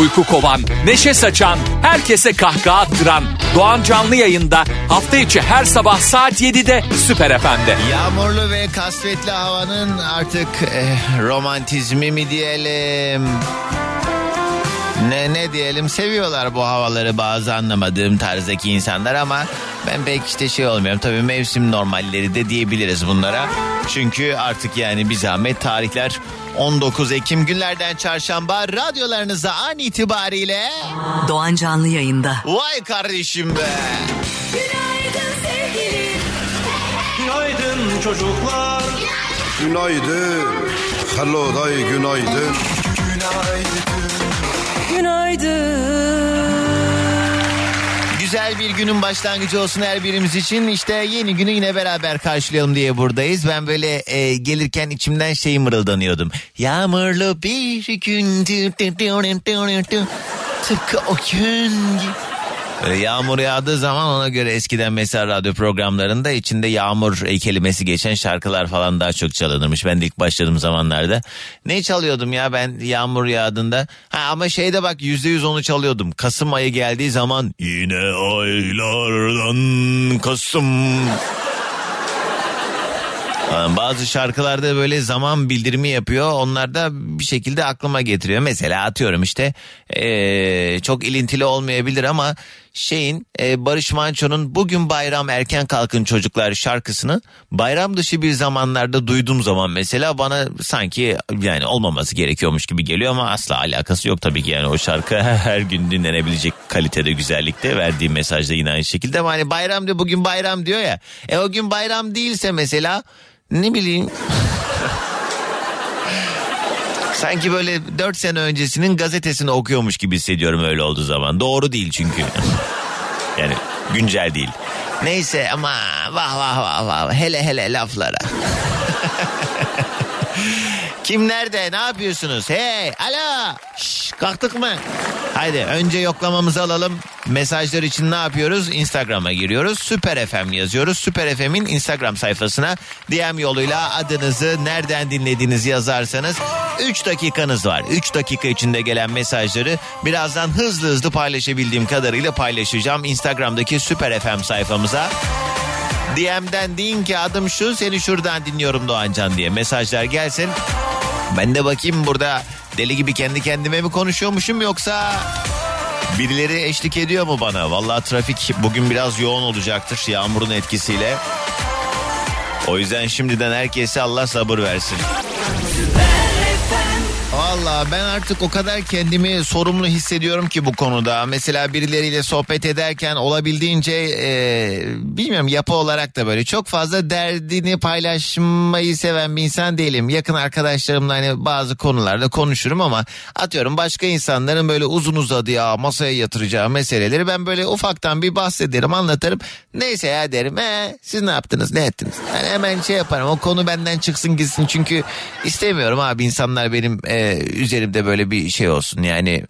Uyku kovan, neşe saçan, herkese kahkaha attıran Doğan Canlı yayında hafta içi her sabah saat 7'de Süper FM'de. Yağmurlu ve kasvetli havanın artık eh, romantizmi mi diyelim? Ne ne diyelim seviyorlar bu havaları bazı anlamadığım tarzdaki insanlar ama ben pek işte şey olmuyorum. Tabii mevsim normalleri de diyebiliriz bunlara. Çünkü artık yani bir zahmet tarihler 19 Ekim günlerden çarşamba radyolarınıza an itibariyle Doğan Canlı yayında. vay kardeşim be. Günaydın sevgilim. Günaydın çocuklar. Günaydın. Hello day günaydın. Güzel bir günün başlangıcı olsun her birimiz için. İşte yeni günü yine beraber karşılayalım diye buradayız. Ben böyle e, gelirken içimden şey mırıldanıyordum. Yağmurlu bir gün. Tıpkı o gün gibi. Böyle yağmur yağdığı zaman ona göre eskiden mesela radyo programlarında içinde yağmur kelimesi geçen şarkılar falan daha çok çalınırmış. Ben de ilk başladığım zamanlarda. Ne çalıyordum ya ben yağmur yağdığında? Ha ama şeyde bak yüzde yüz onu çalıyordum. Kasım ayı geldiği zaman yine aylardan Kasım. Bazı şarkılarda böyle zaman bildirimi yapıyor. Onlar da bir şekilde aklıma getiriyor. Mesela atıyorum işte eee, çok ilintili olmayabilir ama şeyin eee, Barış Manço'nun Bugün Bayram Erken Kalkın Çocuklar şarkısını bayram dışı bir zamanlarda duyduğum zaman mesela bana sanki yani olmaması gerekiyormuş gibi geliyor ama asla alakası yok tabii ki. Yani o şarkı her gün dinlenebilecek kalitede güzellikte verdiği mesajda yine aynı şekilde. Ama hani bayram diyor bugün bayram diyor ya. E o gün bayram değilse mesela ne bileyim Sanki böyle 4 sene öncesinin gazetesini okuyormuş gibi hissediyorum öyle olduğu zaman. Doğru değil çünkü. yani güncel değil. Neyse ama vah vah vah vah hele hele laflara. Kim nerede ne yapıyorsunuz? Hey alo Şş, kalktık mı? Haydi önce yoklamamızı alalım. Mesajlar için ne yapıyoruz? Instagram'a giriyoruz. Süper FM yazıyoruz. Süper FM'in Instagram sayfasına DM yoluyla adınızı nereden dinlediğinizi yazarsanız 3 dakikanız var. 3 dakika içinde gelen mesajları birazdan hızlı hızlı paylaşabildiğim kadarıyla paylaşacağım. Instagram'daki Süper FM sayfamıza. DM'den deyin ki adım şu seni şuradan dinliyorum Doğancan diye mesajlar gelsin. Ben de bakayım burada deli gibi kendi kendime mi konuşuyormuşum yoksa birileri eşlik ediyor mu bana? Vallahi trafik bugün biraz yoğun olacaktır yağmurun etkisiyle. O yüzden şimdiden herkese Allah sabır versin. Valla ben artık o kadar kendimi sorumlu hissediyorum ki bu konuda. Mesela birileriyle sohbet ederken olabildiğince e, bilmiyorum yapı olarak da böyle çok fazla derdini paylaşmayı seven bir insan değilim. Yakın arkadaşlarımla hani bazı konularda konuşurum ama atıyorum başka insanların böyle uzun uzadıya masaya yatıracağı meseleleri ben böyle ufaktan bir bahsederim anlatırım. Neyse ya derim he, siz ne yaptınız ne ettiniz? Yani hemen şey yaparım o konu benden çıksın gitsin çünkü istemiyorum abi insanlar benim e, üzerimde böyle bir şey olsun. Yani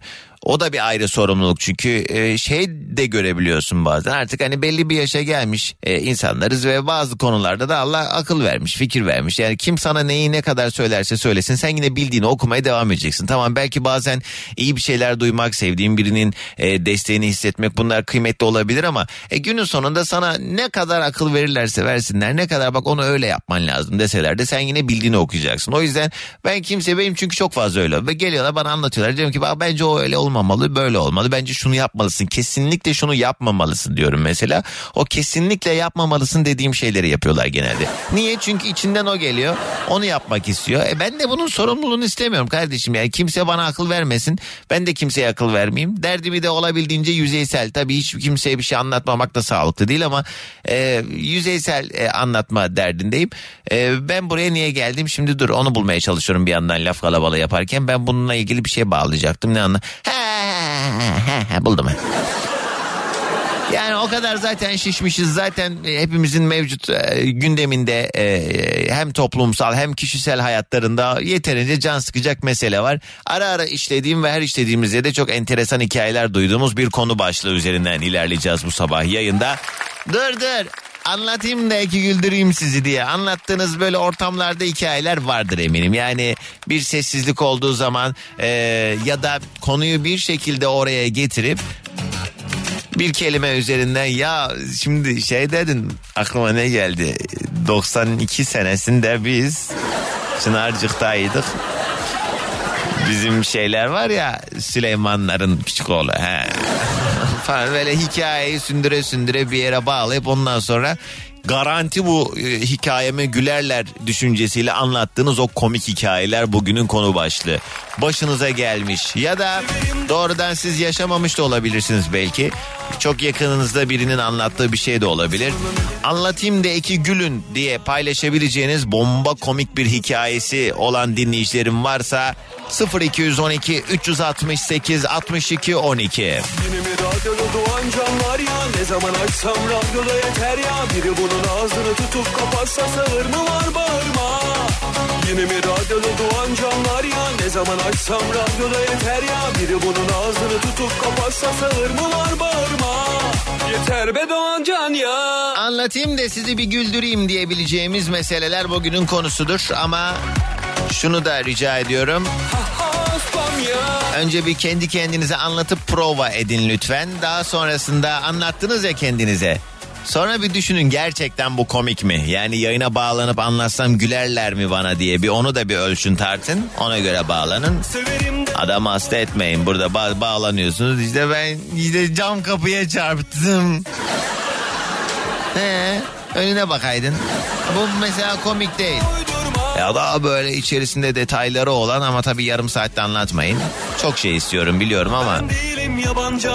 o da bir ayrı sorumluluk çünkü e, şey de görebiliyorsun bazen. Artık hani belli bir yaşa gelmiş e, insanlarız ve bazı konularda da Allah akıl vermiş fikir vermiş. Yani kim sana neyi ne kadar söylerse söylesin sen yine bildiğini okumaya devam edeceksin. Tamam belki bazen iyi bir şeyler duymak sevdiğin birinin e, desteğini hissetmek bunlar kıymetli olabilir ama e, günün sonunda sana ne kadar akıl verirlerse versinler ne kadar bak onu öyle yapman lazım deseler de sen yine bildiğini okuyacaksın. O yüzden ben kimse benim çünkü çok fazla öyle ve geliyorlar bana anlatıyorlar. Diyorum ki bence o öyle olmamalı böyle olmalı. Bence şunu yapmalısın. Kesinlikle şunu yapmamalısın diyorum mesela. O kesinlikle yapmamalısın dediğim şeyleri yapıyorlar genelde. Niye? Çünkü içinden o geliyor. Onu yapmak istiyor. E ben de bunun sorumluluğunu istemiyorum kardeşim. Yani kimse bana akıl vermesin. Ben de kimseye akıl vermeyeyim. Derdimi de olabildiğince yüzeysel. Tabii hiç kimseye bir şey anlatmamak da sağlıklı değil ama e, yüzeysel e, anlatma derdindeyim. E, ben buraya niye geldim? Şimdi dur onu bulmaya çalışıyorum bir yandan laf kalabalığı yaparken. Ben bununla ilgili bir şey bağlayacaktım. Ne anla he, buldum Yani o kadar zaten şişmişiz zaten hepimizin mevcut e, gündeminde e, hem toplumsal hem kişisel hayatlarında yeterince can sıkacak mesele var. Ara ara işlediğim ve her işlediğimizde de çok enteresan hikayeler duyduğumuz bir konu başlığı üzerinden ilerleyeceğiz bu sabah yayında. Dur dur anlatayım da iki güldüreyim sizi diye anlattığınız böyle ortamlarda hikayeler vardır eminim. Yani bir sessizlik olduğu zaman e, ya da konuyu bir şekilde oraya getirip bir kelime üzerinden ya şimdi şey dedin aklıma ne geldi 92 senesinde biz Çınarcık'taydık bizim şeyler var ya Süleymanların küçük oğlu he. Falan böyle hikayeyi sündüre sündüre bir yere bağlayıp ondan sonra garanti bu e, hikayeme gülerler düşüncesiyle anlattığınız o komik hikayeler bugünün konu başlığı. Başınıza gelmiş ya da doğrudan siz yaşamamış da olabilirsiniz belki. Çok yakınınızda birinin anlattığı bir şey de olabilir. Anlatayım da iki gülün diye paylaşabileceğiniz bomba komik bir hikayesi olan dinleyicilerim varsa 0212 368 62 12. Radyoda doğan canlar ya Ne zaman açsam radyoda yeter ya. Biri bunun ağzını tutup kapatsa sağır mı var bağırma. Yine mi radyoda doğan canlar ya Ne zaman açsam radyoda yeter ya. Biri bunun ağzını tutup kapatsa sağır mı var bağırma. Yeter be doğan can ya. Anlatayım da sizi bir güldüreyim diyebileceğimiz meseleler bugünün konusudur. Ama şunu da rica ediyorum. Önce bir kendi kendinize anlatıp prova edin lütfen. Daha sonrasında anlattınız ya kendinize. Sonra bir düşünün gerçekten bu komik mi? Yani yayına bağlanıp anlatsam gülerler mi bana diye bir onu da bir ölçün tartın. Ona göre bağlanın. Adam hasta etmeyin. Burada ba- bağlanıyorsunuz. İşte ben işte cam kapıya çarptım. He, önüne bakaydın. Bu mesela komik değil. Ya daha böyle içerisinde detayları olan ama tabii yarım saatte anlatmayın. Çok şey istiyorum biliyorum ama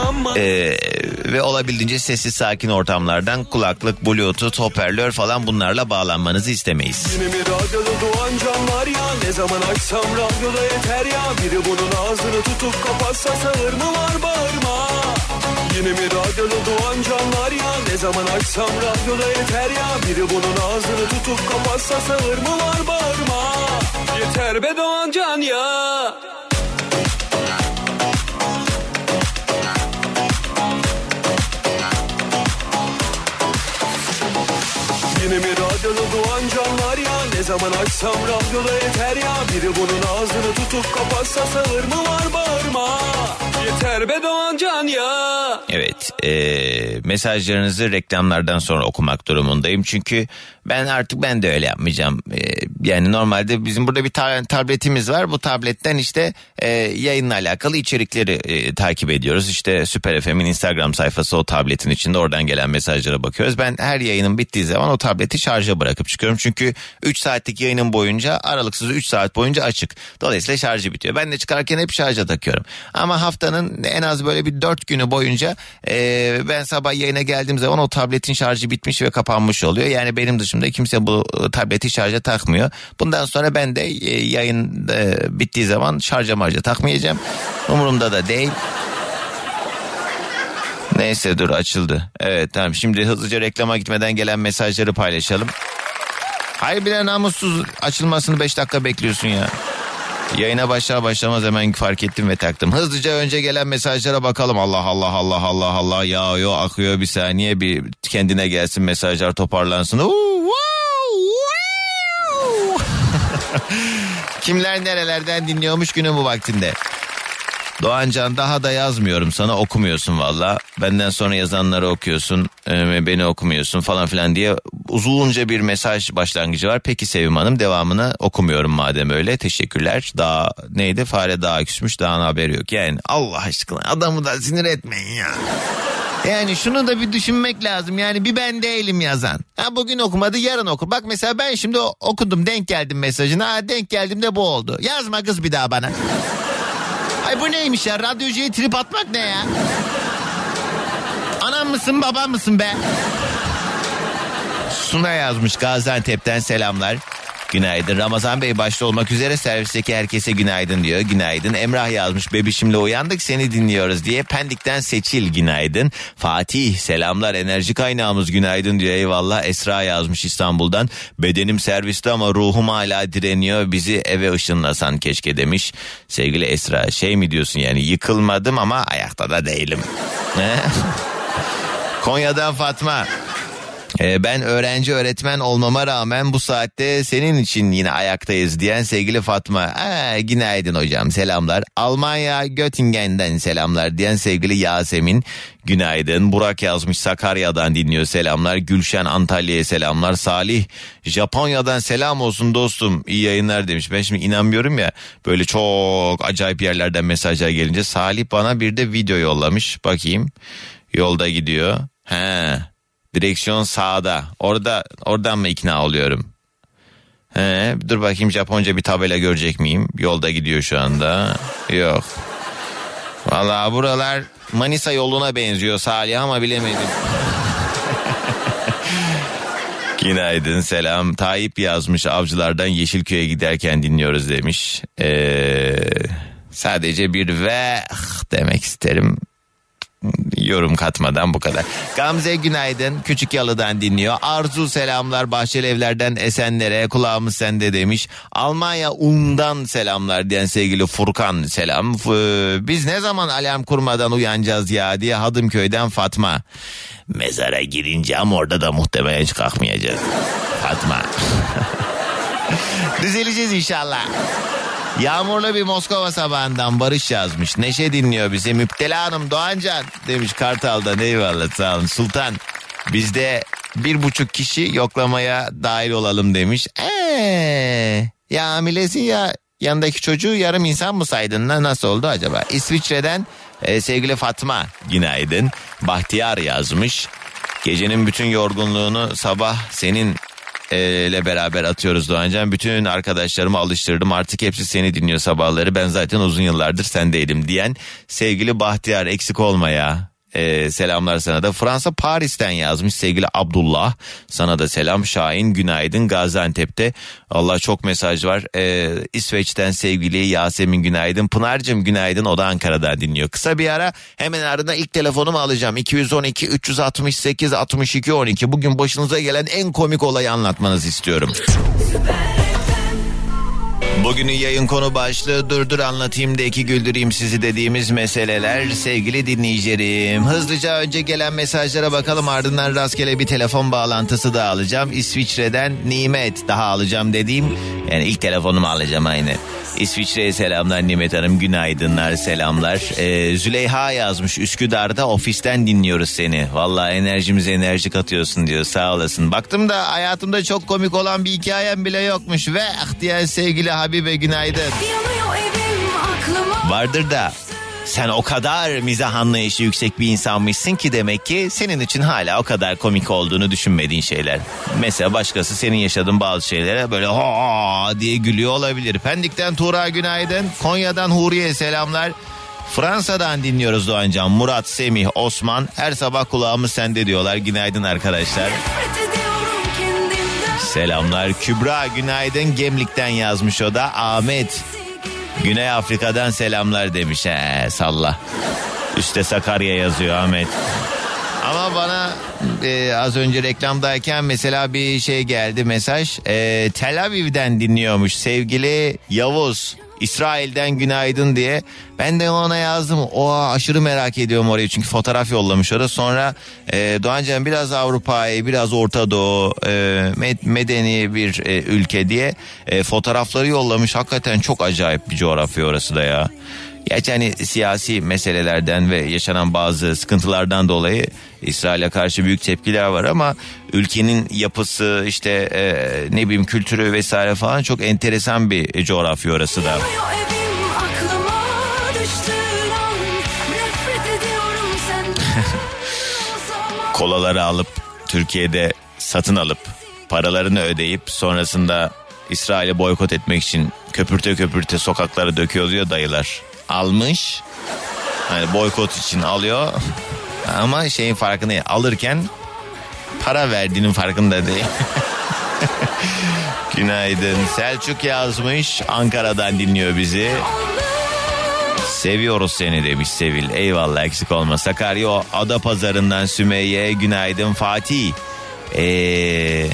ama e, ve olabildiğince sessiz sakin ortamlardan kulaklık, bluetooth, hoparlör falan bunlarla bağlanmanızı istemeyiz. Ya ya Biri bunun ağzını tutup kapatsa sağır mı var bağırma Yine mi radyoda doğan canlar ya? Ne zaman açsam radyoda yeter ya? Biri bunun ağzını tutup kapatsa sağır mı var bağırma? Yeter be doğan can ya. Yine mi radyoda doğan canlar ya zaman açsam radyoda yeter ya. Biri bunun ağzını tutup kapatsa sağır mı var bağırma. Yeter be doğan can ya. Evet e, mesajlarınızı reklamlardan sonra okumak durumundayım. Çünkü ben artık ben de öyle yapmayacağım. E, yani normalde bizim burada bir ta- tabletimiz var. Bu tabletten işte e, yayınla alakalı içerikleri e, takip ediyoruz. İşte Süper FM'in Instagram sayfası o tabletin içinde oradan gelen mesajlara bakıyoruz. Ben her yayının bittiği zaman o tableti şarja bırakıp çıkıyorum. Çünkü 3 saatlik yayının boyunca aralıksız 3 saat boyunca açık. Dolayısıyla şarjı bitiyor. Ben de çıkarken hep şarja takıyorum. Ama haftanın en az böyle bir 4 günü boyunca e, ben sabah yayına geldiğim zaman o tabletin şarjı bitmiş ve kapanmış oluyor. Yani benim dışımda kimse bu e, tableti şarja takmıyor. Bundan sonra ben de e, yayın e, bittiği zaman şarja marja takmayacağım. Umurumda da değil. Neyse dur açıldı. Evet tamam şimdi hızlıca reklama gitmeden gelen mesajları paylaşalım. Hayır bile namussuz açılmasını 5 dakika bekliyorsun ya. Yayına başlar başlamaz hemen fark ettim ve taktım. Hızlıca önce gelen mesajlara bakalım. Allah Allah Allah Allah Allah yağıyor akıyor bir saniye bir kendine gelsin mesajlar toparlansın. Kimler nerelerden dinliyormuş günün bu vaktinde. Doğancan daha da yazmıyorum sana okumuyorsun valla. Benden sonra yazanları okuyorsun e, beni okumuyorsun falan filan diye uzunca bir mesaj başlangıcı var. Peki Sevim Hanım devamını okumuyorum madem öyle teşekkürler. Daha neydi fare daha küsmüş daha haberi yok. Yani Allah aşkına adamı da sinir etmeyin ya. Yani şunu da bir düşünmek lazım. Yani bir ben değilim yazan. Ha bugün okumadı yarın okur. Bak mesela ben şimdi okudum denk geldim mesajına. Ha denk geldim de bu oldu. Yazma kız bir daha bana. Ay bu neymiş ya? Radyocuya trip atmak ne ya? Anam mısın babam mısın be? Suna yazmış Gaziantep'ten selamlar. Günaydın. Ramazan Bey başta olmak üzere servisteki herkese günaydın diyor. Günaydın. Emrah yazmış bebişimle uyandık seni dinliyoruz diye. Pendik'ten Seçil günaydın. Fatih selamlar enerji kaynağımız günaydın diyor. Eyvallah. Esra yazmış İstanbul'dan. Bedenim serviste ama ruhum hala direniyor. Bizi eve ışınlasan keşke demiş. Sevgili Esra şey mi diyorsun yani yıkılmadım ama ayakta da değilim. Konya'dan Fatma. Ee, ben öğrenci öğretmen olmama rağmen bu saatte senin için yine ayaktayız diyen sevgili Fatma. Aa, günaydın hocam selamlar. Almanya Göttingen'den selamlar diyen sevgili Yasemin. Günaydın. Burak yazmış Sakarya'dan dinliyor selamlar. Gülşen Antalya'ya selamlar. Salih Japonya'dan selam olsun dostum. İyi yayınlar demiş. Ben şimdi inanmıyorum ya böyle çok acayip yerlerden mesajlar gelince. Salih bana bir de video yollamış. Bakayım. Yolda gidiyor. He. Direksiyon sağda. Orada oradan mı ikna oluyorum? He, dur bakayım Japonca bir tabela görecek miyim? Yolda gidiyor şu anda. Yok. Vallahi buralar Manisa yoluna benziyor Salih ama bilemedim. Günaydın selam. Tayyip yazmış avcılardan Yeşilköy'e giderken dinliyoruz demiş. Ee, sadece bir ve demek isterim yorum katmadan bu kadar. Gamze günaydın. Küçük Yalı'dan dinliyor. Arzu selamlar. Bahçeli evlerden Esenler'e kulağımız sende demiş. Almanya Ulm'dan selamlar diyen sevgili Furkan selam. Biz ne zaman alarm kurmadan uyanacağız ya diye Hadımköy'den Fatma. Mezara girince ama orada da muhtemelen hiç kalkmayacağız. Fatma. Düzeleceğiz inşallah. Yağmurlu bir Moskova sabahından Barış yazmış. Neşe dinliyor bizi. Müptela Hanım Doğancan demiş Kartal'dan. Eyvallah sağ olun. Sultan bizde bir buçuk kişi yoklamaya dahil olalım demiş. Eee ya hamilesin ya yanındaki çocuğu yarım insan mı saydın? Na- Nasıl oldu acaba? İsviçre'den e, sevgili Fatma günaydın. Bahtiyar yazmış. Gecenin bütün yorgunluğunu sabah senin ile beraber atıyoruz Doğancan. Bütün arkadaşlarımı alıştırdım. Artık hepsi seni dinliyor sabahları. Ben zaten uzun yıllardır sendeydim diyen sevgili Bahtiyar eksik olma ya. E, selamlar sana da. Fransa Paris'ten yazmış sevgili Abdullah. Sana da selam. Şahin günaydın Gaziantep'te. Allah çok mesaj var. E, İsveç'ten sevgili Yasemin günaydın. Pınar'cığım günaydın. O da Ankara'dan dinliyor. Kısa bir ara hemen ardından ilk telefonumu alacağım. 212 368 62 12. Bugün başınıza gelen en komik olayı anlatmanızı istiyorum. Bugünün yayın konu başlığı durdur anlatayım da iki güldüreyim sizi dediğimiz meseleler sevgili dinleyicilerim. Hızlıca önce gelen mesajlara bakalım ardından rastgele bir telefon bağlantısı da alacağım. İsviçre'den Nimet daha alacağım dediğim yani ilk telefonumu alacağım aynı. İsviçre'ye selamlar Nimet Hanım günaydınlar selamlar. Ee, Züleyha yazmış Üsküdar'da ofisten dinliyoruz seni. Valla enerjimize enerji katıyorsun diyor sağ olasın. Baktım da hayatımda çok komik olan bir hikayem bile yokmuş. Ve ah diyen sevgili Habibe günaydın. Yanıyor evim. Vardır da sen o kadar mizah anlayışı yüksek bir insanmışsın ki demek ki senin için hala o kadar komik olduğunu düşünmediğin şeyler. Mesela başkası senin yaşadığın bazı şeylere böyle ha diye gülüyor olabilir. Pendik'ten Tuğra günaydın. Konya'dan Huriye selamlar. Fransa'dan dinliyoruz Doğancan. Murat, Semih, Osman. Her sabah kulağımız sende diyorlar. Günaydın arkadaşlar. Selamlar. Kübra günaydın. Gemlik'ten yazmış o da. Ahmet. Güney Afrika'dan selamlar demiş. He, salla. Üste Sakarya yazıyor Ahmet. Ama bana e, az önce reklamdayken mesela bir şey geldi mesaj. E, Tel Aviv'den dinliyormuş sevgili Yavuz. İsrail'den günaydın diye. Ben de ona yazdım. O aşırı merak ediyorum orayı çünkü fotoğraf yollamış o da. Sonra e, Doğancan biraz Avrupa'yı biraz Orta Doğu e, med- medeni bir e, ülke diye e, fotoğrafları yollamış. Hakikaten çok acayip bir coğrafya orası da ya. Gerçi hani siyasi meselelerden ve yaşanan bazı sıkıntılardan dolayı İsrail'e karşı büyük tepkiler var ama ülkenin yapısı işte e, ne bileyim kültürü vesaire falan çok enteresan bir coğrafya orası da. Kolaları alıp Türkiye'de satın alıp paralarını ödeyip sonrasında İsrail'i boykot etmek için köpürte köpürte sokaklara döküyor diyor dayılar. Almış hani boykot için alıyor ama şeyin değil. alırken para verdiğinin farkında değil. Günaydın. Selçuk yazmış. Ankara'dan dinliyor bizi. Seviyoruz seni demiş Sevil. Eyvallah eksik olma. Sakarya Ada Pazarından Sümeyye. Günaydın Fatih. Ee,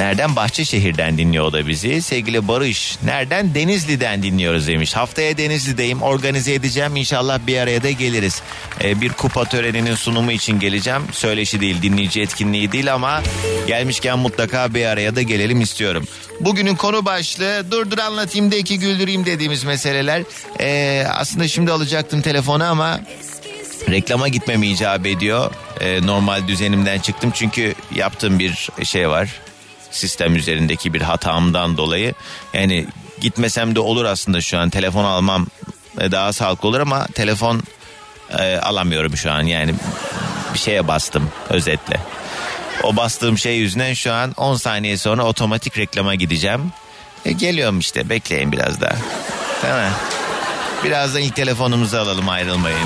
nereden? Bahçeşehir'den dinliyor o da bizi. Sevgili Barış. Nereden? Denizli'den dinliyoruz demiş. Haftaya Denizli'deyim. Organize edeceğim. İnşallah bir araya da geliriz. Ee, bir kupa töreninin sunumu için geleceğim. Söyleşi değil, dinleyici etkinliği değil ama gelmişken mutlaka bir araya da gelelim istiyorum. Bugünün konu başlığı dur dur anlatayım da iki güldüreyim dediğimiz meseleler. Ee, aslında şimdi alacaktım telefonu ama reklama gitmem icap ediyor. Ee, normal düzenimden çıktım çünkü yaptığım bir şey var. Sistem üzerindeki bir hatamdan dolayı. Yani gitmesem de olur aslında şu an telefon almam e, daha sağlıklı olur ama telefon e, alamıyorum şu an yani bir şeye bastım özetle. O bastığım şey yüzünden şu an 10 saniye sonra otomatik reklama gideceğim. E, geliyorum işte bekleyin biraz daha. Tamam. Birazdan ilk telefonumuzu alalım ayrılmayın.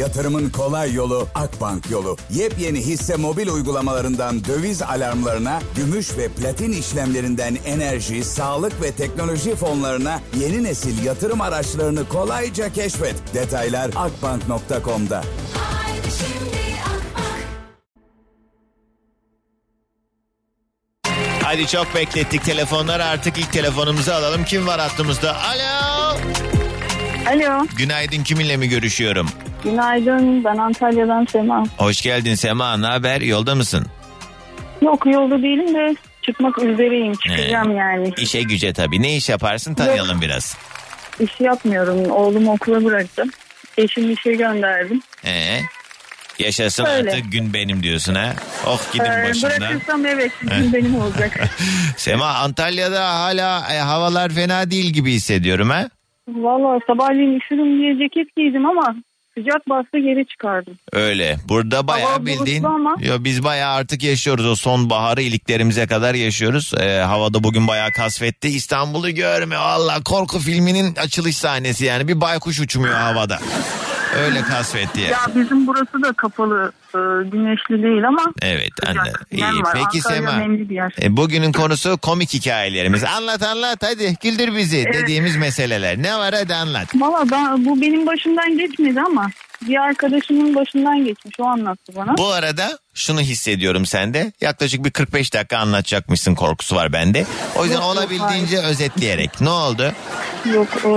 Yatırımın kolay yolu Akbank yolu. Yepyeni hisse mobil uygulamalarından döviz alarmlarına, gümüş ve platin işlemlerinden enerji, sağlık ve teknoloji fonlarına yeni nesil yatırım araçlarını kolayca keşfet. Detaylar akbank.com'da. Haydi şimdi Akbank. Hadi çok beklettik telefonlar artık ilk telefonumuzu alalım. Kim var hattımızda? Alo. Alo, Günaydın kiminle mi görüşüyorum? günaydın. Ben Antalya'dan Sema. Hoş geldin Sema ne haber yolda mısın? Yok yolda değilim de çıkmak üzereyim. Çıkacağım yani. İşe güce tabii ne iş yaparsın tanıyalım biraz. İş yapmıyorum. Oğlumu okula bıraktım. Eşimi işe gönderdim. Ee, yaşasın Öyle. artık gün benim diyorsun ha. Oh gidin Ee, başımdan. bırakırsam evet gün benim olacak. Sema Antalya'da hala e, havalar fena değil gibi hissediyorum ha. Valla sabahleyin üşüdüm diye ceket giydim ama sıcak bastı geri çıkardım. Öyle. Burada bayağı Hava bildiğin. ama. Yo, biz bayağı artık yaşıyoruz. O sonbaharı iliklerimize kadar yaşıyoruz. Ee, havada bugün bayağı kasvetti. İstanbul'u görme. Valla korku filminin açılış sahnesi yani. Bir baykuş uçmuyor havada. Öyle kasvetti yani. Ya bizim burası da kapalı e, güneşli değil ama Evet anne. İyi. Var. Peki Antalya Sema. nemli bir yer. E, bugünün konusu komik hikayelerimiz. Anlat anlat hadi güldür bizi dediğimiz meseleler. Ne var hadi anlat. Valla ben, bu benim başımdan geçmedi ama bir arkadaşımın başından geçmiş o anlattı bana. Bu arada şunu hissediyorum sende. Yaklaşık bir 45 dakika anlatacakmışsın korkusu var bende. O yüzden Yok, olabildiğince özetleyerek. Ne oldu? Yok e,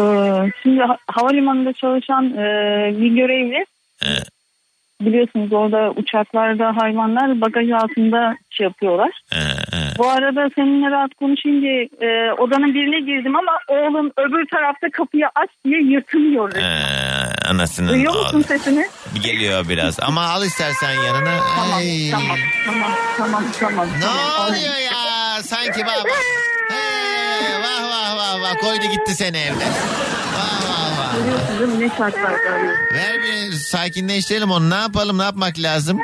şimdi ha- havalimanında çalışan e, bir görevli Ee, biliyorsunuz orada uçaklarda hayvanlar bagaj altında şey yapıyorlar. ee, ee. Bu arada seninle rahat konuşayım diye e, odanın birine girdim ama oğlum öbür tarafta kapıyı aç diye yırtınıyor. Ee, anasının Duyuyor musun oğlu. sesini? Geliyor biraz ama al istersen yanına. Tamam Ay. tamam tamam tamam tamam. Ne tamam. oluyor ya? Sanki bak. Hey, vah vah vah vah koydu gitti seni evde. Vah vah vah. Görüyorsun değil mi ne şartlarda arıyor. Ver bir sakinleştirelim onu. Ne yapalım? Ne yapmak lazım?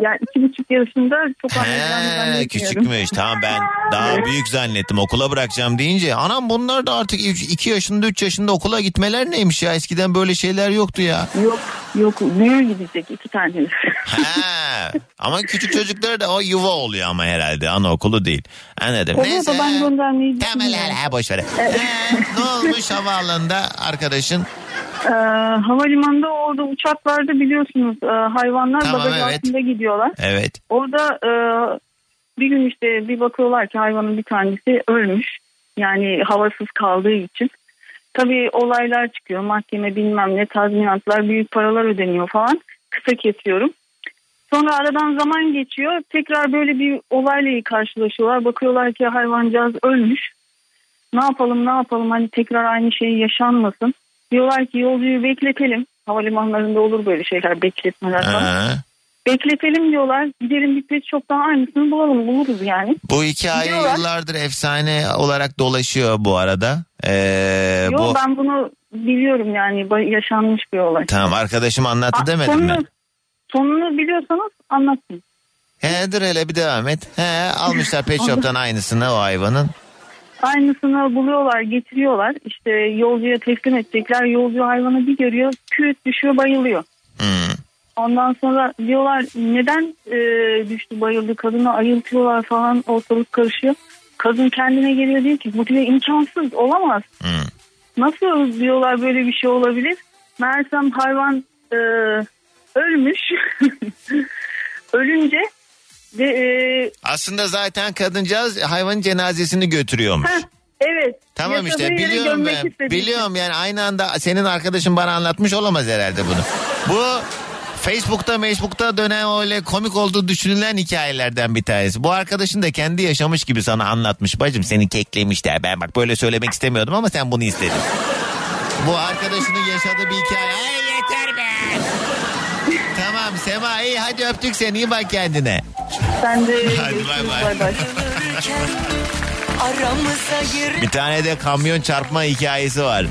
Ya iki buçuk yaşında çok anlayacağını küçükmüş. Tamam ben daha büyük zannettim. Okula bırakacağım deyince. Anam bunlar da artık 2 yaşında 3 yaşında okula gitmeler neymiş ya? Eskiden böyle şeyler yoktu ya. Yok yok büyür gidecek iki tane. He. Ama küçük çocuklar da o yuva oluyor ama herhalde. Anaokulu değil. Anladım. Oluyor Neyse. ben göndermeyi Tamam hele boş ver. He, ne olmuş havaalanında arkadaşın? Ee, havalimanında orada uçaklarda biliyorsunuz e, hayvanlar Tamam, bagaj evet. altında gidiyorlar. Evet. Orada e, bir gün işte bir bakıyorlar ki hayvanın bir tanesi ölmüş. Yani havasız kaldığı için. Tabii olaylar çıkıyor. Mahkeme bilmem ne tazminatlar büyük paralar ödeniyor falan. Kısa kesiyorum. Sonra aradan zaman geçiyor. Tekrar böyle bir olayla karşılaşıyorlar. Bakıyorlar ki hayvancağız ölmüş. Ne yapalım ne yapalım hani tekrar aynı şey yaşanmasın. Diyorlar ki yolcuyu bekletelim. Havalimanlarında olur böyle şeyler bekletmeler falan. Bekletelim diyorlar. Gidelim bir pet shop'tan aynısını bulalım buluruz yani. Bu hikaye Gidiyorlar. yıllardır efsane olarak dolaşıyor bu arada. Ee, Yo bu ben bunu biliyorum yani yaşanmış bir olay. Tamam arkadaşım anlattı Aa, demedim sonunu, mi? sonunu biliyorsanız anlatın. He dur hele bir devam et. He almışlar pet shop'tan aynısını o hayvanın. Aynısını buluyorlar getiriyorlar. İşte yolcuya teslim edecekler. Yolcu hayvanı bir görüyor küt düşüyor bayılıyor. Hmm. Ondan sonra diyorlar neden e, düştü bayıldı kadını ayıltıyorlar falan ortalık karışıyor. Kadın kendine geliyor diyor ki bu diyor imkansız olamaz. Hmm. Nasıl diyorlar böyle bir şey olabilir? Meğersem hayvan e, ölmüş. Ölünce de, e, Aslında zaten kadıncağız hayvanın cenazesini götürüyormuş. heh, evet. Tamam işte yaşadığı biliyorum ben. Biliyorum yani aynı anda senin arkadaşın bana anlatmış olamaz herhalde bunu. Bu Facebook'ta Facebook'ta dönen öyle komik olduğu düşünülen hikayelerden bir tanesi. Bu arkadaşın da kendi yaşamış gibi sana anlatmış. Bacım seni keklemişler. Ben bak böyle söylemek istemiyordum ama sen bunu istedin. Bu arkadaşının yaşadığı bir hikaye. Ay yeter be. tamam Sema iyi hadi öptük seni iyi bak kendine. Sen de Hadi bay bay. bay bay. Aramıza gir Bir tane de kamyon çarpma hikayesi var.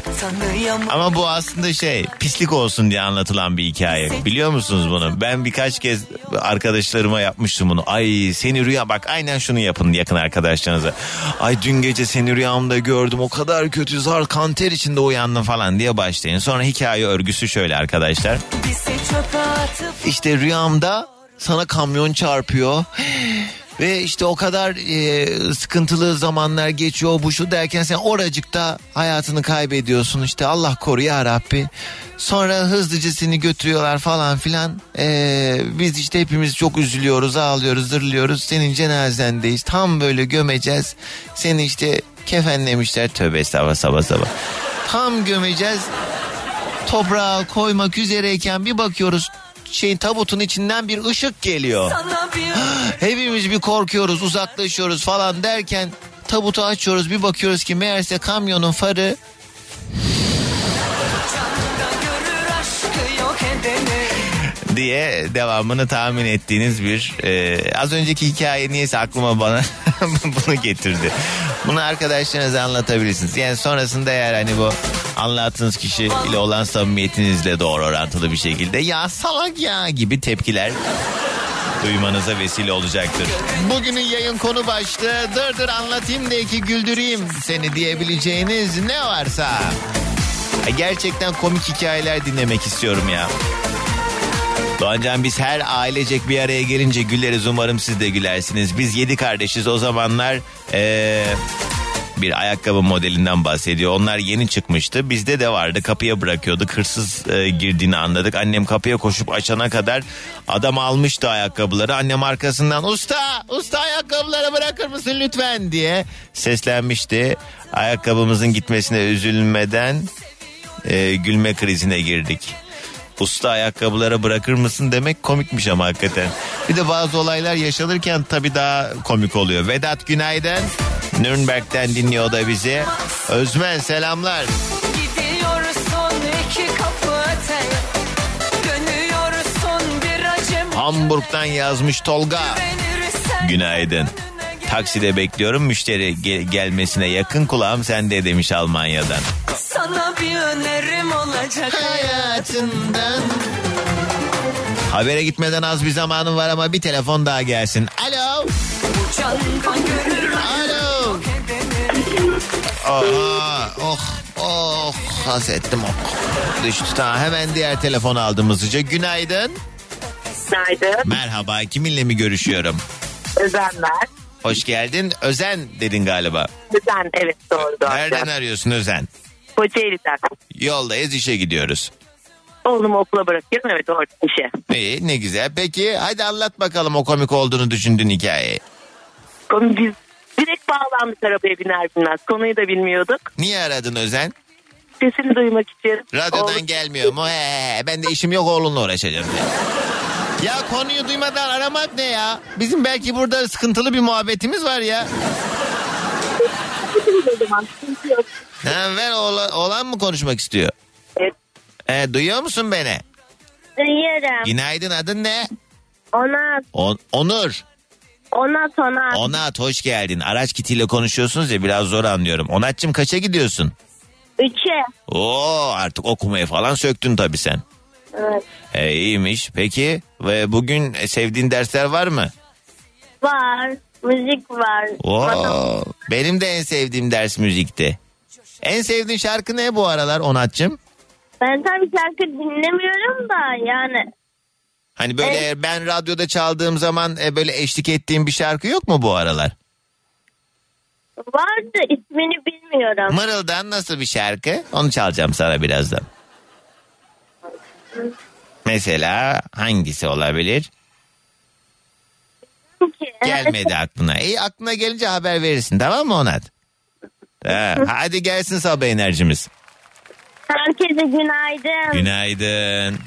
Ama bu aslında şey pislik olsun diye anlatılan bir hikaye. Biliyor musunuz bunu? Ben birkaç kez arkadaşlarıma yapmıştım bunu. Ay seni rüya bak aynen şunu yapın yakın arkadaşlarınıza. Ay dün gece seni rüyamda gördüm o kadar kötü zar kanter içinde uyandım falan diye başlayın. Sonra hikaye örgüsü şöyle arkadaşlar. İşte rüyamda sana kamyon çarpıyor. Ve işte o kadar e, sıkıntılı zamanlar geçiyor bu şu derken sen oracıkta hayatını kaybediyorsun işte Allah koru ya Rabbi. Sonra hızlıca seni götürüyorlar falan filan. E, biz işte hepimiz çok üzülüyoruz ağlıyoruz zırlıyoruz senin cenazendeyiz. Tam böyle gömeceğiz seni işte kefenlemişler tövbe estağfurullah sabah sabah. Tam gömeceğiz toprağa koymak üzereyken bir bakıyoruz şeyin tabutun içinden bir ışık geliyor. bir Hepimiz bir korkuyoruz uzaklaşıyoruz falan derken tabutu açıyoruz bir bakıyoruz ki meğerse kamyonun farı diye devamını tahmin ettiğiniz bir e, az önceki hikaye niyeyse aklıma bana bunu getirdi. Bunu arkadaşlarınıza anlatabilirsiniz. Yani sonrasında eğer hani bu anlattığınız kişi ile olan samimiyetinizle doğru orantılı bir şekilde ya salak ya gibi tepkiler duymanıza vesile olacaktır. Bugünün yayın konu başlığı dır dır anlatayım da ki güldüreyim seni diyebileceğiniz ne varsa. E, Gerçekten komik hikayeler dinlemek istiyorum ya. Doğancan biz her ailecek bir araya gelince güleriz umarım siz de gülersiniz. Biz yedi kardeşiz o zamanlar eee, bir ayakkabı modelinden bahsediyor. Onlar yeni çıkmıştı bizde de vardı kapıya bırakıyorduk hırsız e, girdiğini anladık. Annem kapıya koşup açana kadar adam almıştı ayakkabıları. Annem arkasından usta usta ayakkabıları bırakır mısın lütfen diye seslenmişti. Ayakkabımızın gitmesine üzülmeden e, gülme krizine girdik. Usta ayakkabılara bırakır mısın demek komikmiş ama hakikaten. Bir de bazı olaylar yaşanırken tabii daha komik oluyor. Vedat günaydın. Nürnberg'den dinliyor da bizi. Özmen selamlar. Öte. Hamburg'dan yazmış Tolga. Günaydın. gel. Takside bekliyorum müşteri ge- gelmesine yakın kulağım sende demiş Almanya'dan. Sana bir önerim olacak Hayatından. Habere gitmeden az bir zamanım var ama bir telefon daha gelsin. Alo. Alo. Aa, oh oh hasettim oh. Düştü tamam hemen diğer telefonu aldım hızlıca. Günaydın. Günaydın. Merhaba kiminle mi görüşüyorum? Özenler. Hoş geldin. Özen dedin galiba. Özen evet doğru doğru. Nereden arıyorsun Özen? Kocaeli'den. Yoldayız işe gidiyoruz. Oğlumu okula bırakıyorum evet orada işe. İyi ne güzel. Peki hadi anlat bakalım o komik olduğunu düşündüğün hikayeyi. Konu biz direkt bağlandık arabaya biner binmez. Konuyu da bilmiyorduk. Niye aradın Özen? Sesini duymak için. Radyodan Oğlum- gelmiyor mu? He, ben de işim yok oğlunla uğraşacağım. Ya konuyu duymadan aramak ne ya? Bizim belki burada sıkıntılı bir muhabbetimiz var ya. Ha, ver oğlan, oğlan mı konuşmak istiyor? Evet. E, duyuyor musun beni? Duyuyorum. Günaydın adın ne? Onat, On- Onur. onat, onat. Onat hoş geldin. Araç kitiyle konuşuyorsunuz ya biraz zor anlıyorum. Onatçım kaça gidiyorsun? Üçe. Oo artık okumayı falan söktün tabii sen. Evet. E, iyiymiş. Peki ve bugün sevdiğin dersler var mı? Var. Müzik var. Oo, benim de en sevdiğim ders müzikti. En sevdiğin şarkı ne bu aralar Onatçım? Ben tabii şarkı dinlemiyorum da yani Hani böyle ben radyoda çaldığım zaman e, böyle eşlik ettiğim bir şarkı yok mu bu aralar? Vardı ismini bilmiyorum. Mırıldan nasıl bir şarkı? Onu çalacağım sana birazdan. Mesela hangisi olabilir? Gelmedi aklına. İyi aklına gelince haber verirsin tamam mı Onat? Ha, hadi gelsin sabah enerjimiz. Herkese günaydın. Günaydın.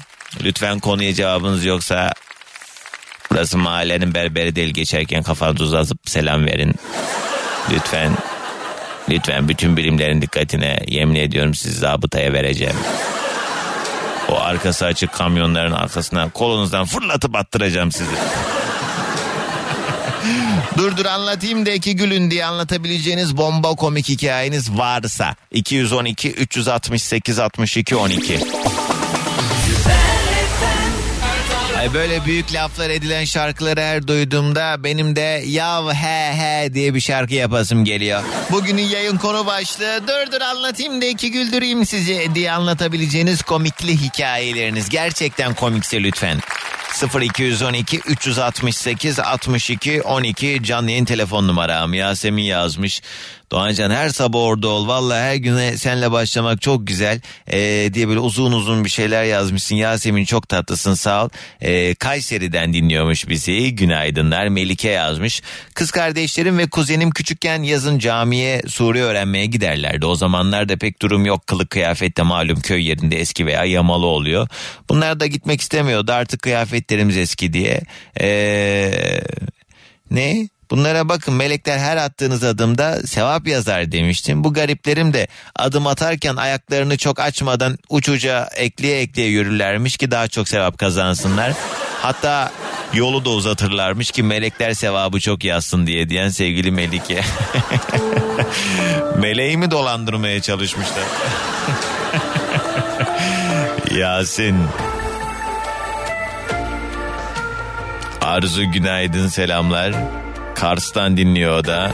Lütfen konuya cevabınız yoksa burası mahallenin berberi değil geçerken kafanızı uzatıp selam verin. Lütfen. Lütfen bütün birimlerin dikkatine yemin ediyorum sizi zabıtaya vereceğim. O arkası açık kamyonların arkasına kolunuzdan fırlatıp attıracağım sizi. Dur dur anlatayım da iki gülün diye anlatabileceğiniz bomba komik hikayeniz varsa 212 368 62 12. Ay böyle büyük laflar edilen şarkıları her duyduğumda benim de yav he he diye bir şarkı yapasım geliyor. Bugünün yayın konu başlığı dur dur anlatayım da iki güldüreyim sizi diye anlatabileceğiniz komikli hikayeleriniz. Gerçekten komikse lütfen. 0212 368 62 12 canlı yayın telefon numaram Yasemin yazmış. Doğancan her sabah orada ol. Vallahi her güne senle başlamak çok güzel. Ee, diye böyle uzun uzun bir şeyler yazmışsın. Yasemin çok tatlısın sağ ol. Ee, Kayseri'den dinliyormuş bizi. Günaydınlar. Melike yazmış. Kız kardeşlerim ve kuzenim küçükken yazın camiye Sure öğrenmeye giderlerdi. O zamanlarda pek durum yok. Kılık kıyafette malum köy yerinde eski veya yamalı oluyor. Bunlar da gitmek istemiyordu. Artık kıyafetlerimiz eski diye. Ee, ne? Bunlara bakın melekler her attığınız adımda sevap yazar demiştim. Bu gariplerim de adım atarken ayaklarını çok açmadan uçuca ekleye ekleye yürürlermiş ki daha çok sevap kazansınlar. Hatta yolu da uzatırlarmış ki melekler sevabı çok yazsın diye diyen sevgili Melike. Meleği mi dolandırmaya çalışmışlar? Yasin. Arzu günaydın selamlar. Kars'tan dinliyor o da.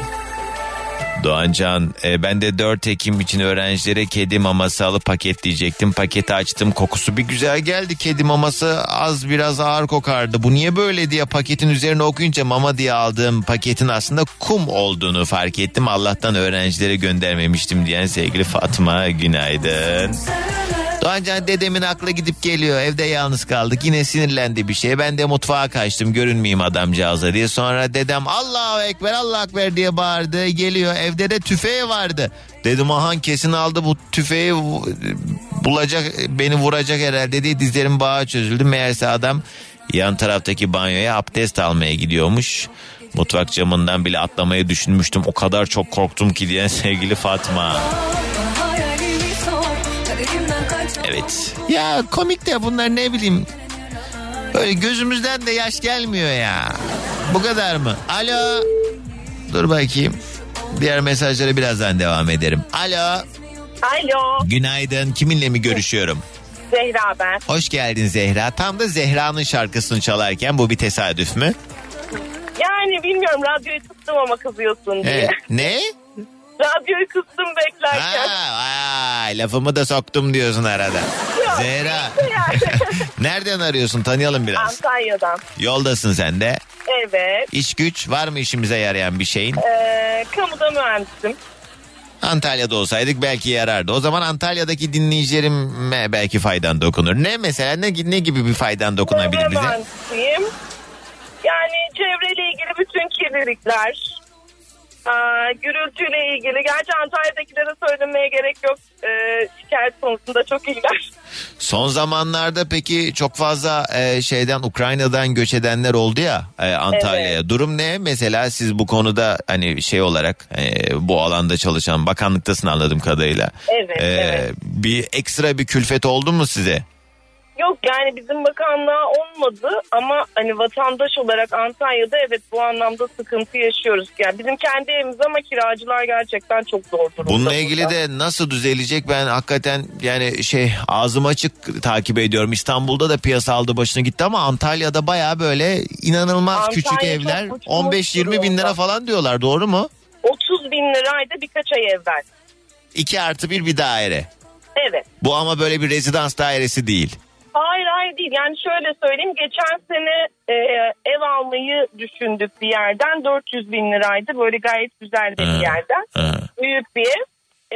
Doğancan e, ben de 4 Ekim için öğrencilere kedi maması alıp paketleyecektim. Paketi açtım kokusu bir güzel geldi. Kedi maması az biraz ağır kokardı. Bu niye böyle diye paketin üzerine okuyunca mama diye aldığım paketin aslında kum olduğunu fark ettim. Allah'tan öğrencilere göndermemiştim diyen sevgili Fatma günaydın. Doğancan dedemin aklı gidip geliyor. Evde yalnız kaldık. Yine sinirlendi bir şeye. Ben de mutfağa kaçtım. Görünmeyeyim adamcağıza diye. Sonra dedem Allahu Ekber Allahu Ekber diye bağırdı. Geliyor. Evde de tüfeği vardı. Dedim ahan kesin aldı bu tüfeği bulacak beni vuracak herhalde diye dizlerim bağa çözüldü. Meğerse adam yan taraftaki banyoya abdest almaya gidiyormuş. Mutfak camından bile atlamayı düşünmüştüm. O kadar çok korktum ki diyen sevgili Fatma. Evet. Ya komik de bunlar ne bileyim. Böyle gözümüzden de yaş gelmiyor ya. Bu kadar mı? Alo. Dur bakayım. Diğer mesajlara birazdan devam ederim. Alo. Alo Günaydın. Kiminle mi görüşüyorum? Zehra ben. Hoş geldin Zehra. Tam da Zehra'nın şarkısını çalarken bu bir tesadüf mü? Yani bilmiyorum radyoyu kıstım ama kızıyorsun diye. Evet. Ne? Radyoyu kıstım beklerken. Ha, vay, lafımı da soktum diyorsun arada. Yok, Zehra. yani. Nereden arıyorsun? Tanıyalım biraz. Antalya'dan. Yoldasın sen de. Evet. İş güç var mı işimize yarayan bir şeyin? Ee, kamuda mühendisim. Antalya'da olsaydık belki yarardı. O zaman Antalya'daki dinleyicilerime belki faydan dokunur. Ne mesela ne, ne gibi bir faydan dokunabilir Çevre bize? mühendisiyim. Yani çevreyle ilgili bütün kirlilikler, aa, gürültüyle ilgili. Gerçi Antalya'dakilere söylemeye gerek yok. Ee, şikayet konusunda çok iyiler. Son zamanlarda peki çok fazla e, şeyden Ukrayna'dan göç edenler oldu ya e, Antalya'ya. Durum ne? Mesela siz bu konuda hani şey olarak e, bu alanda çalışan bakanlıktasın anladığım kadarıyla. Evet, E, evet. Bir ekstra bir külfet oldu mu size? Yok yani bizim bakanlığa olmadı ama hani vatandaş olarak Antalya'da evet bu anlamda sıkıntı yaşıyoruz. Yani bizim kendi evimiz ama kiracılar gerçekten çok zor durumda. Bununla ilgili burada. de nasıl düzelecek ben hakikaten yani şey ağzım açık takip ediyorum. İstanbul'da da piyasa aldı başına gitti ama Antalya'da baya böyle inanılmaz Antalya küçük evler uçmuş 15-20 bin lira falan diyorlar doğru mu? 30 bin liraydı birkaç ay evvel. 2 artı bir bir daire. Evet. Bu ama böyle bir rezidans dairesi değil. Hayır hayır değil. Yani şöyle söyleyeyim. Geçen sene e, ev almayı düşündük bir yerden. 400 bin liraydı. Böyle gayet güzel bir yerden. Büyük bir ev.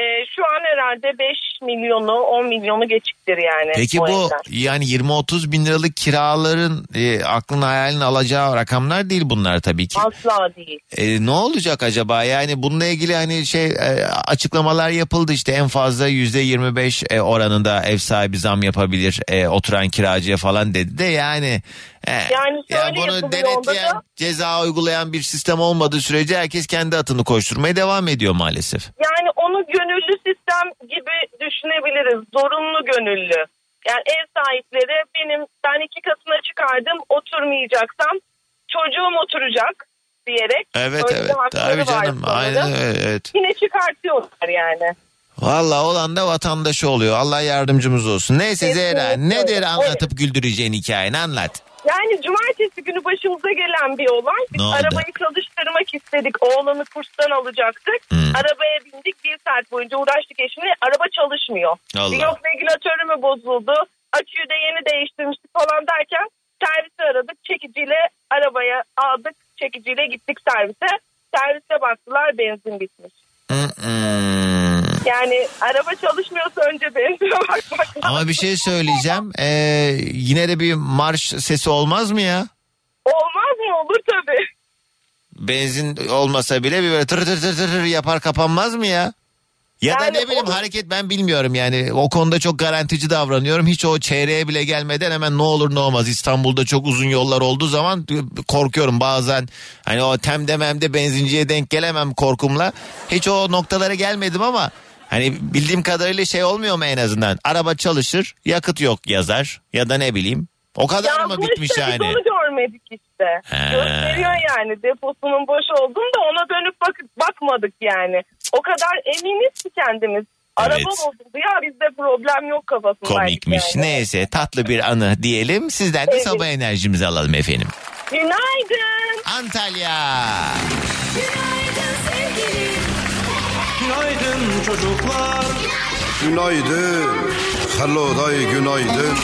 E, şu an herhalde 5 milyonu 10 milyonu geçiktir yani. Peki bu yani 20-30 bin liralık kiraların e, aklın hayalin alacağı rakamlar değil bunlar tabii ki. Asla değil. E, ne olacak acaba? Yani bununla ilgili hani şey e, açıklamalar yapıldı işte en fazla yüzde 25 e, oranında ev sahibi zam yapabilir e, oturan kiracıya falan dedi de yani. e, Yani ya şöyle bunu denetleyen da- ceza uygulayan bir sistem olmadığı sürece herkes kendi atını koşturmaya devam ediyor maalesef. Yani onu gönüllü sistem gibi düşünebiliriz. Zorunlu gönüllü. Yani ev sahipleri benim ben iki katına çıkardım oturmayacaksam çocuğum oturacak diyerek. Evet öyle evet tabii canım aynen öyle, evet. Yine çıkartıyorlar yani. Valla olan da vatandaşı oluyor. Allah yardımcımız olsun. Neyse Kesinlikle Zehra nedir anlatıp güldüreceğin hikayeni anlat. Yani cumartesi günü başımıza gelen bir olay. Biz Ne oldu? arabayı çalıştırmak istedik. Oğlanı kurstan alacaktık. Hmm. Arabaya bindik. Bir saat boyunca uğraştık eşimle. Araba çalışmıyor. Allah. Yok regülatörü mü bozuldu? Aküyü de yeni değiştirmiştik falan derken servisi aradık. Çekiciyle arabaya aldık. Çekiciyle gittik servise. Servise baktılar benzin bitmiş. Mm-mm. Yani araba çalışmıyorsa önce benzine bakmak Ama bir şey söyleyeceğim. Ee, yine de bir marş sesi olmaz mı ya? Olmaz mı? Olur tabii. Benzin olmasa bile bir böyle tır tır tır tır tır yapar kapanmaz mı ya? Ya da Yani ne bileyim o- hareket ben bilmiyorum yani o konuda çok garantici davranıyorum. Hiç o çeyreğe bile gelmeden hemen ne olur ne olmaz. İstanbul'da çok uzun yollar olduğu zaman korkuyorum bazen. Hani o tem dememde benzinciye denk gelemem korkumla. Hiç o noktalara gelmedim ama hani bildiğim kadarıyla şey olmuyor mu en azından? Araba çalışır yakıt yok yazar ya da ne bileyim. O kadar mı Yazmış bitmiş da yani? Onu görmedik işte. He. Gösteriyor yani deposunun boş olduğunu da ona dönüp bak bakmadık yani. O kadar eminiz ki kendimiz. Araba Evet. bozuldu ya bizde problem yok kafasındaydık Komikmiş. yani. Neyse tatlı bir anı diyelim. Sizden de Evet. sabah enerjimizi alalım efendim. Günaydın. Antalya. Günaydın. Günaydın çocuklar. Günaydın. Hello day günaydın.